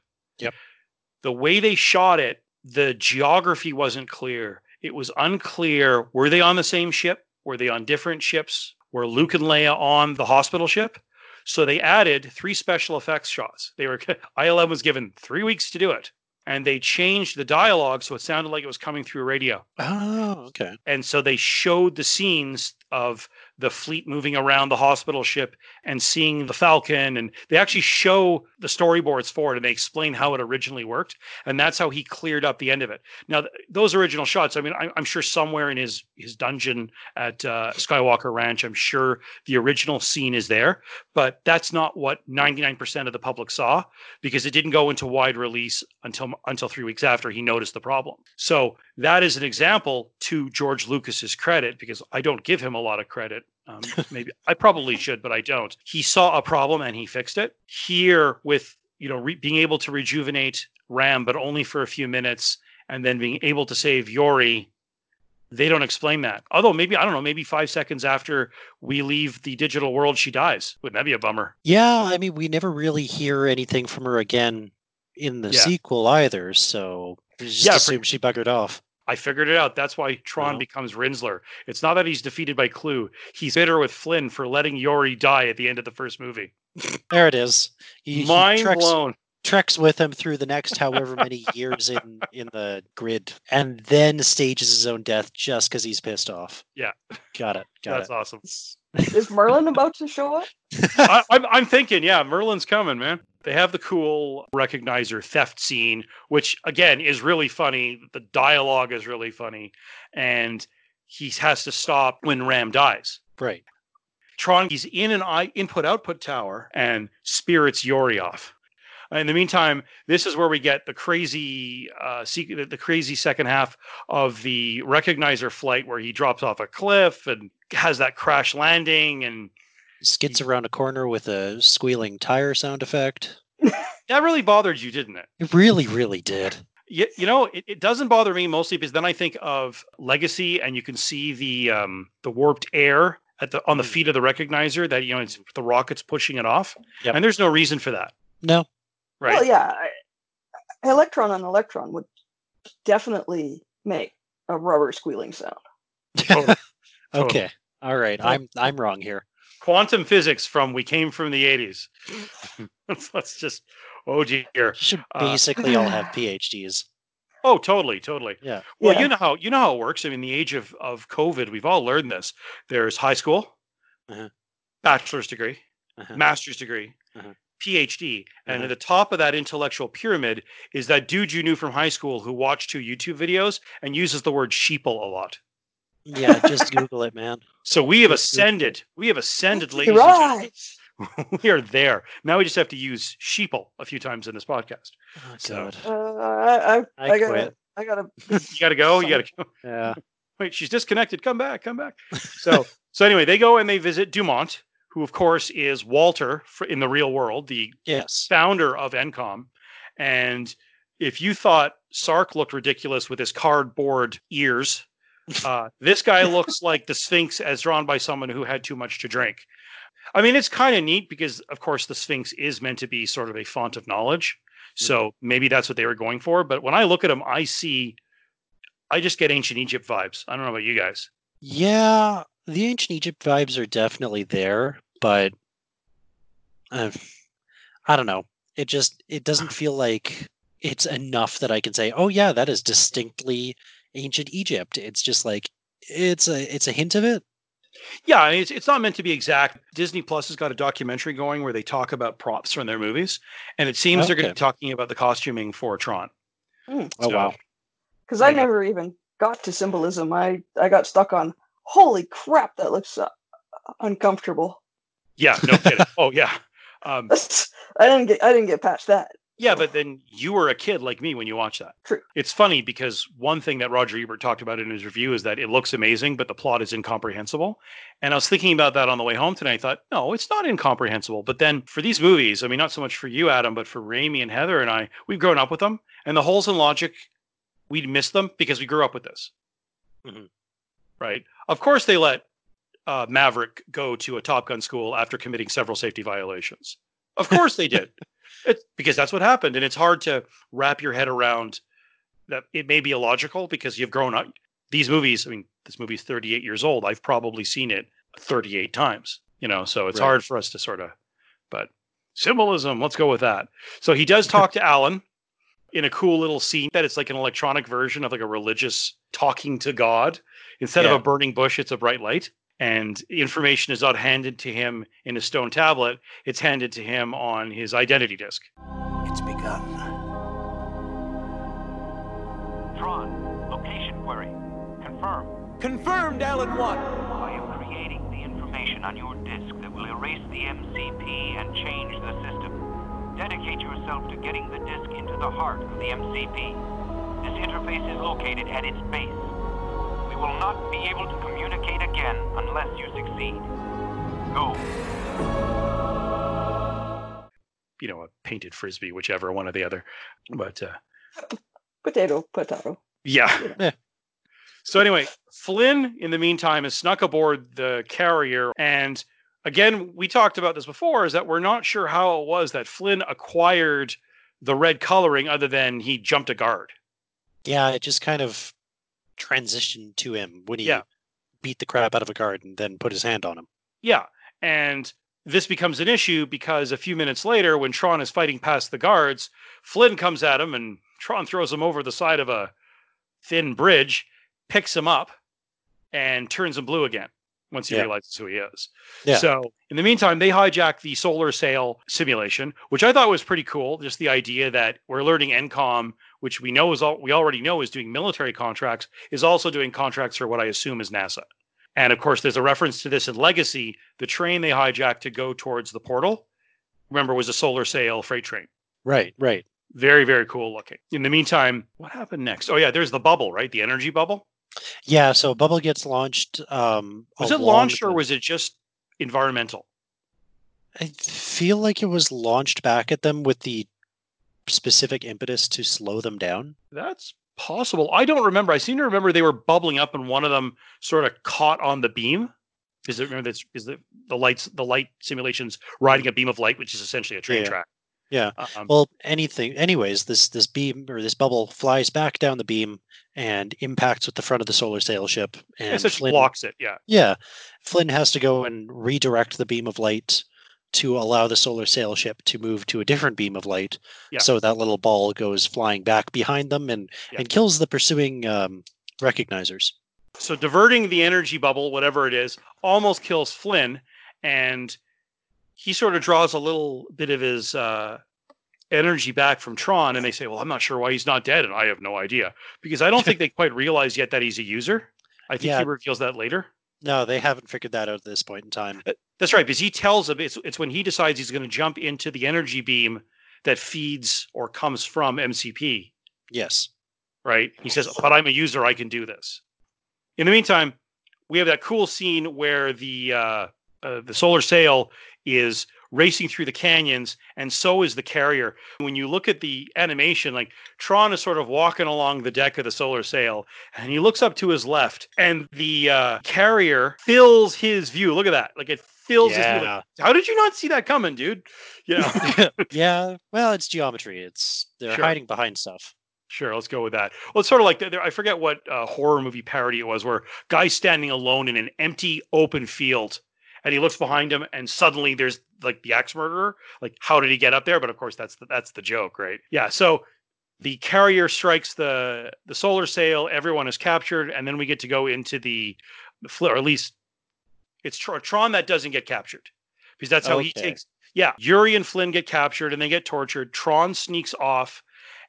the way they shot it, the geography wasn't clear. It was unclear. Were they on the same ship? Were they on different ships? Were Luke and Leia on the hospital ship? So they added three special effects shots. They were ILM was given three weeks to do it, and they changed the dialogue so it sounded like it was coming through a radio. Oh, okay. And so they showed the scenes of the fleet moving around the hospital ship and seeing the Falcon. And they actually show the storyboards for it and they explain how it originally worked. And that's how he cleared up the end of it. Now, th- those original shots, I mean, I, I'm sure somewhere in his, his dungeon at uh, Skywalker Ranch, I'm sure the original scene is there. But that's not what 99% of the public saw because it didn't go into wide release until until three weeks after he noticed the problem. So that is an example to George Lucas's credit because I don't give him a lot of credit. Um, maybe I probably should, but I don't. He saw a problem and he fixed it. Here, with you know re- being able to rejuvenate Ram, but only for a few minutes, and then being able to save Yori, they don't explain that. Although maybe I don't know, maybe five seconds after we leave the digital world, she dies. Wouldn't that be a bummer? Yeah, I mean, we never really hear anything from her again in the Yeah. sequel either. So just Yeah, for- assume she buggered off. I figured it out. That's why Tron becomes Rinzler. It's not that he's defeated by Clu. He's bitter with Flynn for letting Yori die at the end of the first movie. There it is. He, he Mind treks, blown. treks with him through the next however many years in in the grid, and then stages his own death just because he's pissed off. Yeah, Got it. Got it. that's it. awesome. Is Merlin about to show up? I, I'm, I'm thinking, yeah, Merlin's coming, man. They have the cool recognizer theft scene, which again is really funny. The dialogue is really funny, and he has to stop when Ram dies. Right. Tron, he's in an input output tower and spirits Yori off. In the meantime, this is where we get the crazy, uh, the crazy second half of the recognizer flight, where he drops off a cliff and has that crash landing, and Skids around a corner with a squealing tire sound effect. that really bothered you, didn't it? It really, really did. You, you know, it, it doesn't bother me mostly because then I think of Legacy, and you can see the um, the warped air at the on the feet of the recognizer that you know it's the rockets pushing it off, Yep. and there's no reason for that, No. right? Well, yeah. I- Electron on Electron would definitely make a rubber squealing sound. Totally. Totally. Okay. All right. I'm I'm wrong here. Quantum physics from we came from the 80s. let's, just oh dear. Should Uh, basically all have PhDs. Oh, totally, totally. Yeah. Well, Yeah. you know how you know how it works. I mean, the age of of COVID, we've all learned this. There's high school, Uh-huh. bachelor's degree, Uh-huh. master's degree, Uh-huh. PhD, and Uh-huh. at the top of that intellectual pyramid is that dude you knew from high school who watched two YouTube videos and uses the word sheeple a lot. Yeah, just Google it, man. So we have Just Google ascended. We have ascended, ladies. and gentlemen. Right. we are there. Now we just have to use sheeple a few times in this podcast. Oh, So- God. Uh, I, I, I I, gotta, quit. I gotta. You got to go. You got to go. Yeah. Wait, she's disconnected. Come back. Come back. So, so anyway, they go and they visit Dumont, who of course is Walter in the real world, the Yes. founder of Encom. And if you thought Sark looked ridiculous with his cardboard ears, Uh, this guy looks like the Sphinx as drawn by someone who had too much to drink. I mean, it's kind of neat because, of course, the Sphinx is meant to be sort of a font of knowledge. So maybe that's what they were going for. But when I look at him, I see, I just get ancient Egypt vibes. I don't know about you guys. Yeah, the ancient Egypt vibes are definitely there, but uh, I don't know. It just it doesn't feel like it's enough that I can say, "Oh yeah, that is distinctly ancient Egypt." It's just like it's a it's a hint of it. Yeah, I mean, it's, it's not meant to be exact. Disney Plus has got a documentary going where they talk about props from their movies, and it seems they're going to be talking about the costuming for Tron. Hmm. Oh wow. Because I never even got to symbolism. I I got stuck on. Holy crap! That looks uh, uncomfortable. Yeah, no kidding. oh yeah, um, I didn't get I didn't get past that. Yeah. But then you were a kid like me when you watched that. True. It's funny because one thing that Roger Ebert talked about in his review is that it looks amazing, but the plot is incomprehensible. And I was thinking about that on the way home tonight. I thought, no, it's not incomprehensible. But then for these movies, I mean, not so much for you, Adam, but for Raimi and Heather and I, we've grown up with them, and the holes in logic, we'd miss them because we grew up with this. Right. Of course, they let uh, Maverick go to a Top Gun school after committing several safety violations. Of course, they did. It's because that's what happened, and it's hard to wrap your head around that. It may be illogical because you've grown up. These movies. I mean, this movie's 38 years old. I've probably seen it 38 times. You know, so it's Right. hard for us to sort of. But symbolism. Let's go with that. So he does talk to Alan in a cool little scene that it's like an electronic version of like a religious talking to God. Instead of a burning bush, it's a bright light. And information is not handed to him in a stone tablet, it's handed to him on his identity disk. It's begun. Tron, location query. Confirm. Confirmed, Alan 1. I am creating the information on your disk that will erase the MCP and change the system. Dedicate yourself to getting the disk into the heart of the MCP. This interface is located at its base. We will not be able to communicate again unless you succeed. Go. You know, a painted frisbee, whichever one or the other. But uh, Potato, potato. yeah. So anyway, Flynn, in the meantime, has snuck aboard the carrier, and again, we talked about this before. Is that we're not sure how it was that Flynn acquired the red coloring, other than he jumped a guard. Yeah, it just kind of transitioned to him when he Yeah. beat the crap out of a guard and then put his hand on him. Yeah. And this becomes an issue because a few minutes later, when Tron is fighting past the guards, Flynn comes at him and Tron throws him over the side of a thin bridge, picks him up, and turns him blue again once he Yeah. realizes who he is. Yeah. So in the meantime, they hijack the solar sail simulation, which I thought was pretty cool. Just the idea that we're learning NCOM, which we know is all we already know is doing military contracts, is also doing contracts for what I assume is NASA. And of course, there's a reference to this in Legacy. The train they hijacked to go towards the portal, remember, was a solar sail freight train. Right, right. Very, very cool looking. In the meantime, what happened next? Oh yeah, there's the bubble, right? The energy bubble. Yeah, so Bubble gets launched. Um, Was it launched or was it just environmental? I feel like it was launched back at them with the specific impetus to slow them down. That's possible. I don't remember. I seem to remember they were bubbling up, and one of them sort of caught on the beam. Is it remember that's is the the lights the light simulations riding a beam of light, which is essentially a train Yeah. track. Yeah. Um, well, anything. Anyways, this this beam or this bubble flies back down the beam and impacts with the front of the solar sail ship, and essentially Flynn, blocks it. Yeah. Yeah, Flynn has to go and redirect the beam of light to allow the solar sail ship to move to a different beam of light. Yeah. So that little ball goes flying back behind them and Yeah. and kills the pursuing um, recognizers. So diverting the energy bubble, whatever it is, almost kills Flynn, and he sort of draws a little bit of his uh, energy back from Tron, and they say, "Well, I'm not sure why he's not dead," and I have no idea because I don't think they quite realize yet that he's a user. I think Yeah. he reveals that later. No, they haven't figured that out at this point in time. That's right, because he tells him it's it's when he decides he's going to jump into the energy beam that feeds or comes from MCP. Yes. Right? He says, "But I'm a user. I can do this." In the meantime, we have that cool scene where the uh, uh, the solar sail is racing through the canyons, and so is the carrier. When you look at the animation, like Tron is sort of walking along the deck of the solar sail, and he looks up to his left, and the uh, carrier fills his view. Look at that. Like it view. Yeah. Like, How did you not see that coming, dude? Yeah. yeah. Well, it's geometry. It's they're Sure. hiding behind stuff. Sure, let's go with that. Well, it's sort of like there, I forget what uh, horror movie parody it was, where guy's standing alone in an empty open field, and he looks behind him, and suddenly there's like the axe murderer. Like, how did he get up there? But of course, that's the, that's the joke, right? Yeah. So the carrier strikes the the solar sail. Everyone is captured, and then we get to go into the, the or at least it's Tr- Tron that doesn't get captured because that's how he takes. Yeah, Yori and Flynn get captured and they get tortured. Tron sneaks off,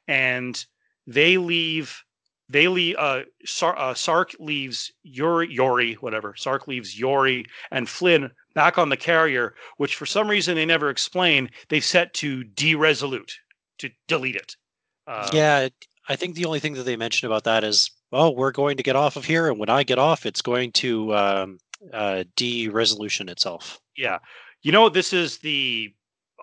and they leave. They leave. Uh, Sar- uh, Sark leaves Yori. Yori, whatever. Sark leaves Yori and Flynn back on the carrier, which for some reason they never explain. They set to deresolute to delete it. Uh, yeah, I think the only thing that they mention about that is, oh, we're going to get off of here, and when I get off, it's going to um, uh, de-resolution itself. Yeah. You know, this is the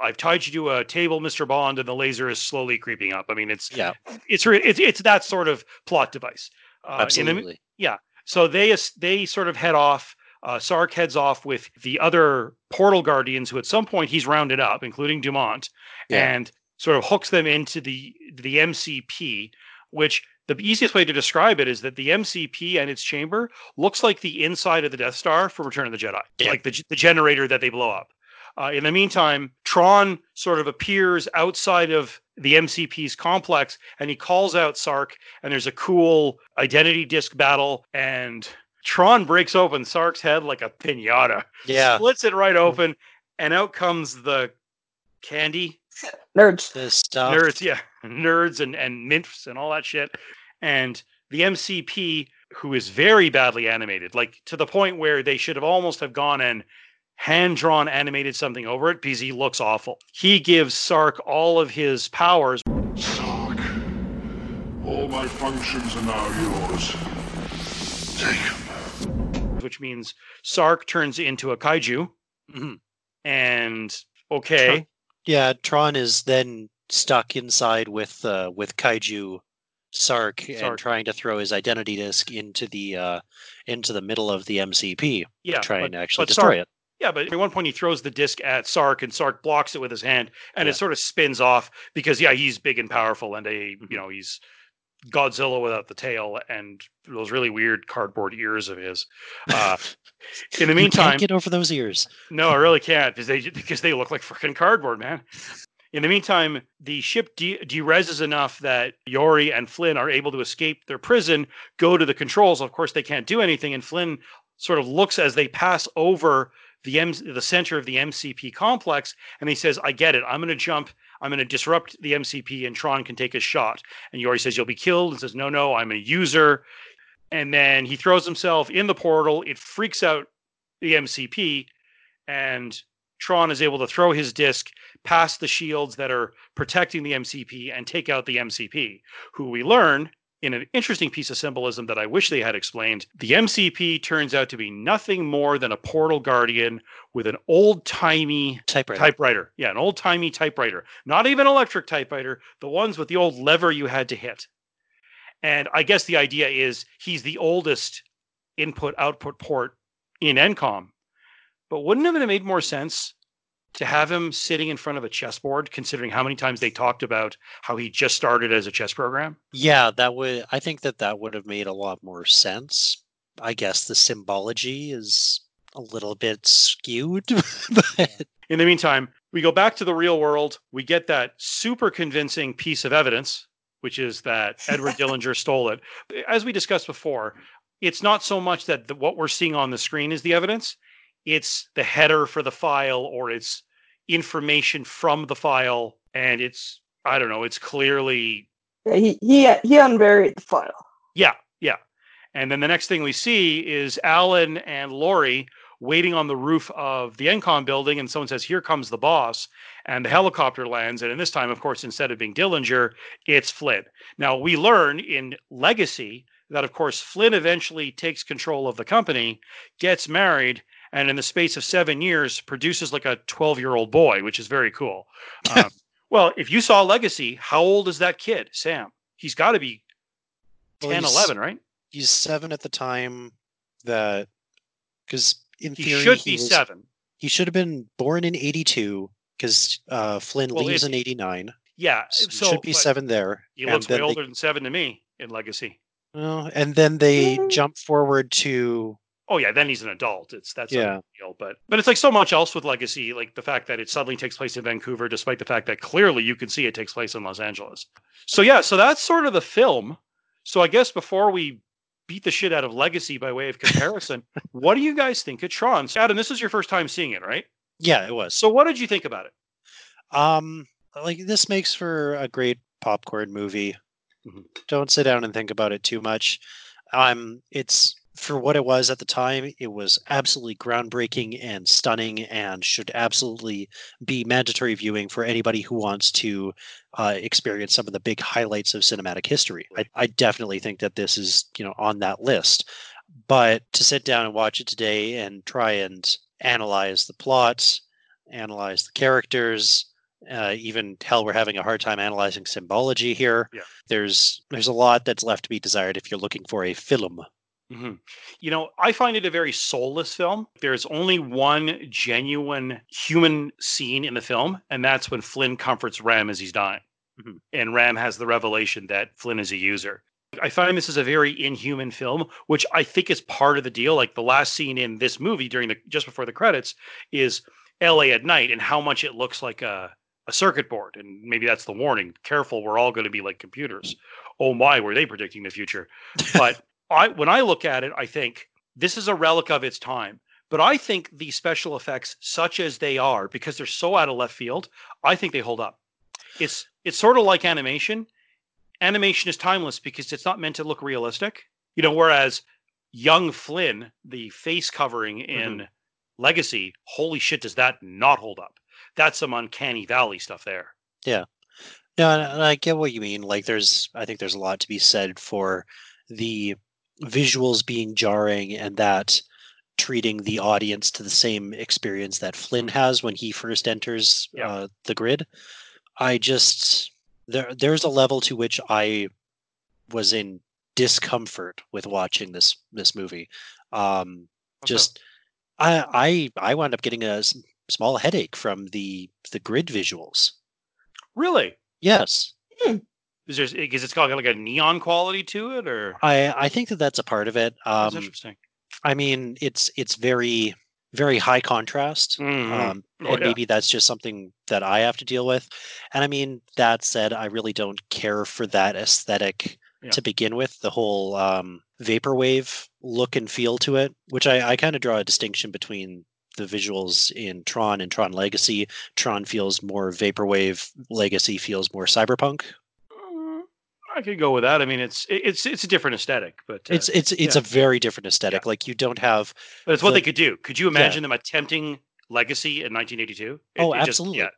I've tied you to a table, Mr. Bond, and the laser is slowly creeping up. I mean, it's Yeah, it's it's it's that sort of plot device. Uh, in the- absolutely. yeah. So they they sort of head off. Uh, Sark heads off with the other portal guardians, who at some point he's rounded up, including Dumont, Yeah. and sort of hooks them into the the MCP. Which the easiest way to describe it is that the MCP and its chamber looks like the inside of the Death Star from Return of the Jedi, Yeah. like the the generator that they blow up. Uh, in the meantime, Tron sort of appears outside of the MCP's complex and he calls out Sark, and there's a cool identity disc battle, and Tron breaks open Sark's head like a pinata, Yeah, splits it right open, and out comes the candy Nerds. the stuff. nerds, yeah, nerds and and mints and all that shit, and the MCP who is very badly animated, like to the point where they should have almost have gone and hand drawn animated something over it because he looks awful. He gives Sark all of his powers. Sark, all my functions are now yours. Take 'em. which means Sark turns into a kaiju. Mhm. And okay, Yeah, Tron is then stuck inside with uh, with Kaiju Sark, and trying to throw his identity disk into the uh, into the middle of the MCP, yeah, trying but- to actually destroy Sark- it. Yeah, but at one point he throws the disc at Sark, and Sark blocks it with his hand, and Yeah. it sort of spins off because yeah, he's big and powerful, and a you know he's Godzilla without the tail and those really weird cardboard ears of his. Uh, in the meantime, can't get over those ears. No, I really can't because they because they look like freaking cardboard, man. In the meantime, the ship de- dereses enough that Yori and Flynn are able to escape their prison, go to the controls. Of course, they can't do anything, and Flynn sort of looks as they pass over the M- the center of the MCP complex, and he says, "I get it. I'm going to jump. I'm going to disrupt the MCP, and Tron can take a shot." And Yori says, "You'll be killed," and says, "No, no, I'm a user." And then he throws himself in the portal. It freaks out the MCP, and Tron is able to throw his disc past the shields that are protecting the MCP and take out the MCP, who we learn in an interesting piece of symbolism that I wish they had explained. The MCP turns out to be nothing more than a portal guardian with an old timey Typewriter. typewriter. Yeah, an old timey typewriter. Not even electric typewriter, the ones with the old lever you had to hit. And I guess the idea is he's the oldest input output port in ENCOM. But wouldn't it have made more sense to have him sitting in front of a chessboard, considering how many times they talked about how he just started as a chess program? Yeah, that would. I think that that would have made a lot more sense. I guess the symbology is a little bit skewed, but In the meantime, we go back to the real world. We get that super convincing piece of evidence, which is that Edward Dillinger stole it. As we discussed before, it's not so much that the, what we're seeing on the screen is the evidence, it's the header for the file or it's information from the file. And it's, I don't know, it's clearly Yeah, he he he unburied the file. yeah, yeah. And then the next thing we see is Alan and Lori waiting on the roof of the Encom building, and someone says, Here comes the boss. And the helicopter lands. And in this time, of course, instead of being Dillinger, it's Flynn. Now, we learn in Legacy that, of course, Flynn eventually takes control of the company, gets married, and in the space of seven years produces like a 12 year old boy, which is very cool. Um, well, if you saw Legacy, how old is that kid, Sam? He's got to be Well, 10, he's- 11, right? He's seven at the time that because in He theory should be was- seven. He should have been born in '82 because uh, Flynn Well, leaves it- in '89. Yeah, So, he so should be seven there. He looks way then they- older than seven to me in Legacy. well, and then they jump forward to Oh yeah, then he's an adult. It's that's Yeah. deal. But but it's like so much else with Legacy, like the fact that it suddenly takes place in Vancouver, despite the fact that clearly you can see it takes place in Los Angeles. So yeah, so that's sort of the film. So I guess before we beat the shit out of Legacy by way of comparison, what do you guys think of Tron? So, Adam, this is your first time seeing it, right? yeah, it was. So what did you think about it? Um, like this makes for a great popcorn movie. Mhm. Don't sit down and think about it too much. Um, it's for what it was at the time. It was absolutely groundbreaking and stunning, and should absolutely be mandatory viewing for anybody who wants to uh, experience some of the big highlights of cinematic history. I, I definitely think that this is you know on that list. But to sit down and watch it today and try and analyze the plot, analyze the characters, uh, even hell, we're having a hard time analyzing symbology here. Yeah. There's there's a lot that's left to be desired if you're looking for a film. Hmm You know, I find it a very soulless film. There's only one genuine human scene in the film, and that's when Flynn comforts Ram as he's dying. Mhm. And Ram has the revelation that Flynn is a user. I find this is a very inhuman film, which I think is part of the deal. Like the last scene in this movie during the just before the credits is LA at night and how much it looks like a, a circuit board. And maybe that's the warning. Careful, we're all going to be like computers. Oh my, were they predicting the future? But I when I look at it, I think this is a relic of its time. But I think the special effects, such as they are, because they're so out of left field, I think they hold up. It's it's sort of like animation. Animation is timeless because it's not meant to look realistic. You know, whereas young Flynn, the face covering in mm-hmm. Legacy, holy shit, does that not hold up? That's some uncanny valley stuff there. Yeah. No, and I get what you mean. Like, there's, I think there's a lot to be said for the visuals being jarring and that treating the audience to the same experience that Flynn has when he first enters Yeah. uh, the grid. I just there there's a level to which I was in discomfort with watching this this movie. Um, Okay. just I I I wound up getting a small headache from the the grid visuals. Really? Yes. Is there because it's got like a neon quality to it, or I I think that that's a part of it. that's Um, interesting? I mean, it's it's very very high contrast, Mhm. um, Oh, and yeah. maybe that's just something that I have to deal with. And I mean, that said, I really don't care for that aesthetic Yeah. to begin with. The whole um, vaporwave look and feel to it, which I, I kind of draw a distinction between the visuals in Tron and Tron Legacy. Tron feels more vaporwave. Legacy feels more cyberpunk. I could go with that. I mean, it's it's it's a different aesthetic, but uh, It's it's it's yeah. a very different aesthetic. Like you don't have but it's what the- they could do. Could you Yeah. imagine them attempting Legacy in 1982? It- Oh, it just- absolutely. yeah.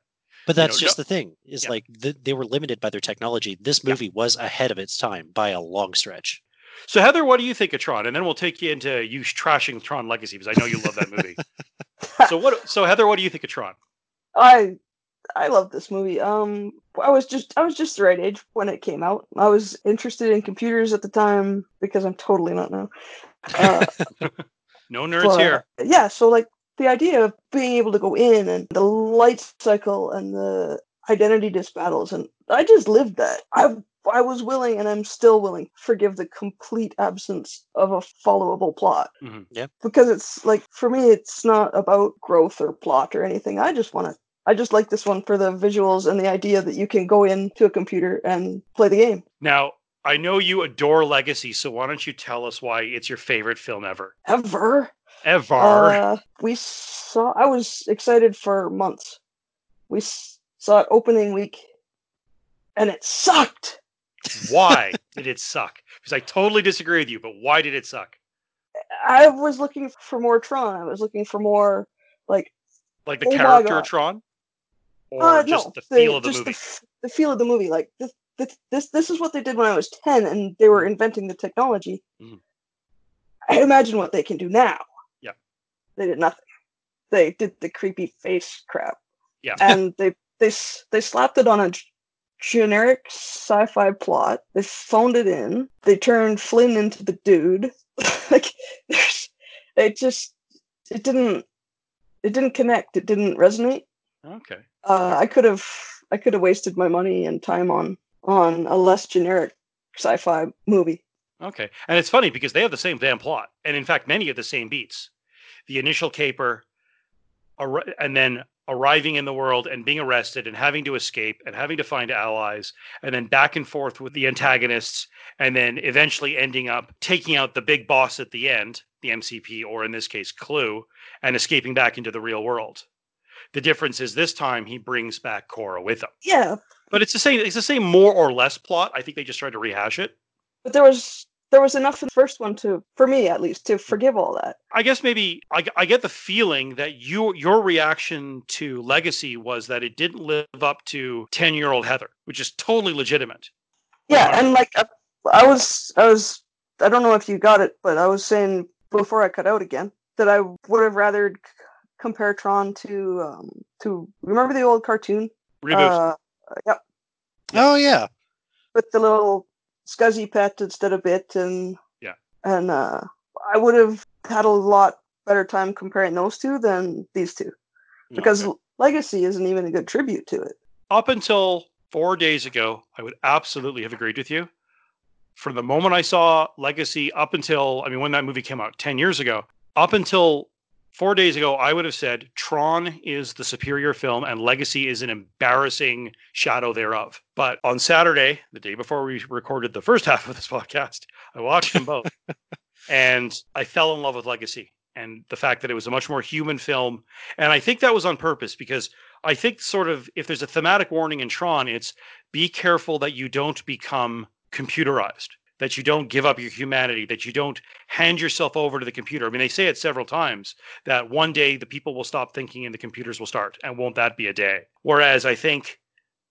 But You that's know, just no- the thing is Yeah. like th- they were limited by their technology. This movie was ahead of its time by a long stretch. So Heather, what do you think of Tron? And then we'll take you into you trashing Tron Legacy because I know you love that movie. so what? So Heather, what do you think of Tron? I I love this movie. Um, I was just I was just the right age when it came out. I was interested in computers at the time because I'm totally not now. Uh, No nerds but, here. Yeah, so like the idea of being able to go in and the light cycle and the identity disc battles, and I just lived that. I I was willing, and I'm still willing, to forgive the complete absence of a followable plot Mhm. Yeah. because it's like for me, it's not about growth or plot or anything. I just want to. I just like this one for the visuals and the idea that you can go into a computer and play the game. Now I know you adore Legacy, so why don't you tell us why it's your favorite film ever? Ever. Ever? Uh, we saw. I was excited for months. We saw it opening week, and it sucked. why did it suck? Because I totally disagree with you, but why did it suck? I was looking for more Tron. I was looking for more like Like the Oh character Tron, or uh, just no, the feel of the just movie? f- The, feel of the movie. Like this, this, this, this is what they did when I was ten, and they were inventing the technology. Mhm. I imagine what they can do now. Yeah. they did nothing. They did the creepy face crap, Yeah. and they they they slapped it on a generic sci-fi plot. They phoned it in. They turned Flynn into the dude. like it just it didn't it didn't connect. It didn't resonate. Okay. Uh, I could have I could have wasted my money and time on on a less generic sci-fi movie. Okay. And it's funny because they have the same damn plot. And in fact, many of the same beats. The initial caper, arri- and then arriving in the world and being arrested and having to escape and having to find allies, and then back and forth with the antagonists, and then eventually ending up taking out the big boss at the end, the MCP, or in this case, Clu, and escaping back into the real world. The difference is this time he brings back Quorra with him. Yeah, But it's the same. It's the same more or less plot. I think they just tried to rehash it. but there was there was enough in the first one to for me at least to forgive all that. I guess maybe I, I get the feeling that you your reaction to Legacy was that it didn't live up to ten year old Heather, which is totally legitimate. Yeah, and like I, I was I was I don't know if you got it, but I was saying before I cut out again that I would have rather compare Tron to um to remember the old cartoon Reboot. Uh, yep, Oh yeah. with the little scuzzy pet instead of bit and Yeah. and uh I would have had a lot better time comparing those two than these two because Legacy isn't even a good tribute to it. Up until four days ago, I would absolutely have agreed with you. From the moment I saw Legacy up until I mean when that movie came out ten years ago, up until four days ago, I would have said Tron is the superior film and Legacy is an embarrassing shadow thereof. But on Saturday, the day before we recorded the first half of this podcast, I watched them both and I fell in love with Legacy and the fact that it was a much more human film. And I think that was on purpose because I think sort of if there's a thematic warning in Tron, it's be careful that you don't become computerized, that you don't give up your humanity, that you don't hand yourself over to the computer. I mean, they say it several times that one day the people will stop thinking and the computers will start. And won't that be a day? Whereas I think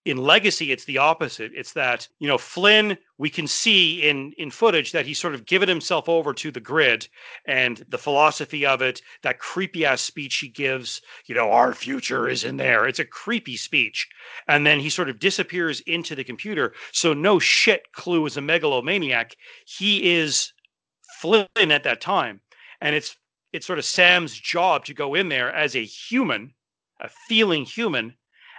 in legacy it's the opposite. It's that you know flynn we can see in in footage that he's sort of given himself over to the grid and the philosophy of it that creepy ass speech he gives you know our future is in there. It's a creepy speech. And then he sort of disappears into the computer. So no shit Clu is a megalomaniac. He is flynn at that time. And it's it's sort of sam's job to go in there as a human a feeling human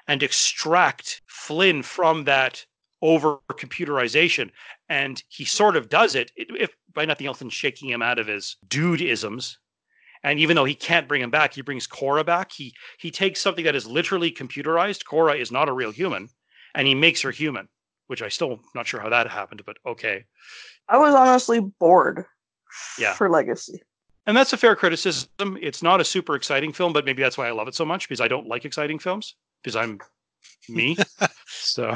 and extract Flynn from that over computerization. And he sort of does it, if by nothing else than shaking him out of his dude isms. And even though he can't bring him back, he brings Quorra back. He he takes something that is literally computerized. Quorra is not a real human, and he makes her human, which I still not sure how that happened, but okay. I was honestly bored Yeah. for Legacy. And that's a fair criticism. It's not a super exciting film, but maybe that's why I love it so much because I don't like exciting films because I'm me. so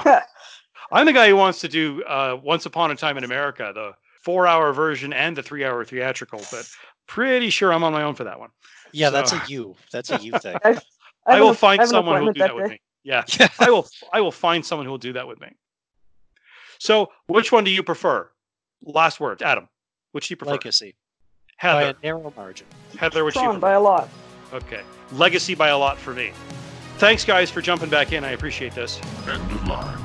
I'm the guy who wants to do uh, Once Upon a Time in America, the four hour version and the three hour theatrical, but pretty sure I'm on my own for that one. Yeah, So- that's a you. That's a you thing. I, I, have will an- find have an someone who will do that that with me. Yeah, I will. I will find someone who will do that with me. So, which one do you prefer? Last words, Adam. Which do you prefer? Legacy. By a narrow margin. Heather, which do you Tron prefer? by a lot. Okay. Legacy by a lot for me. Thanks, guys, for jumping back in. I appreciate this. End of line.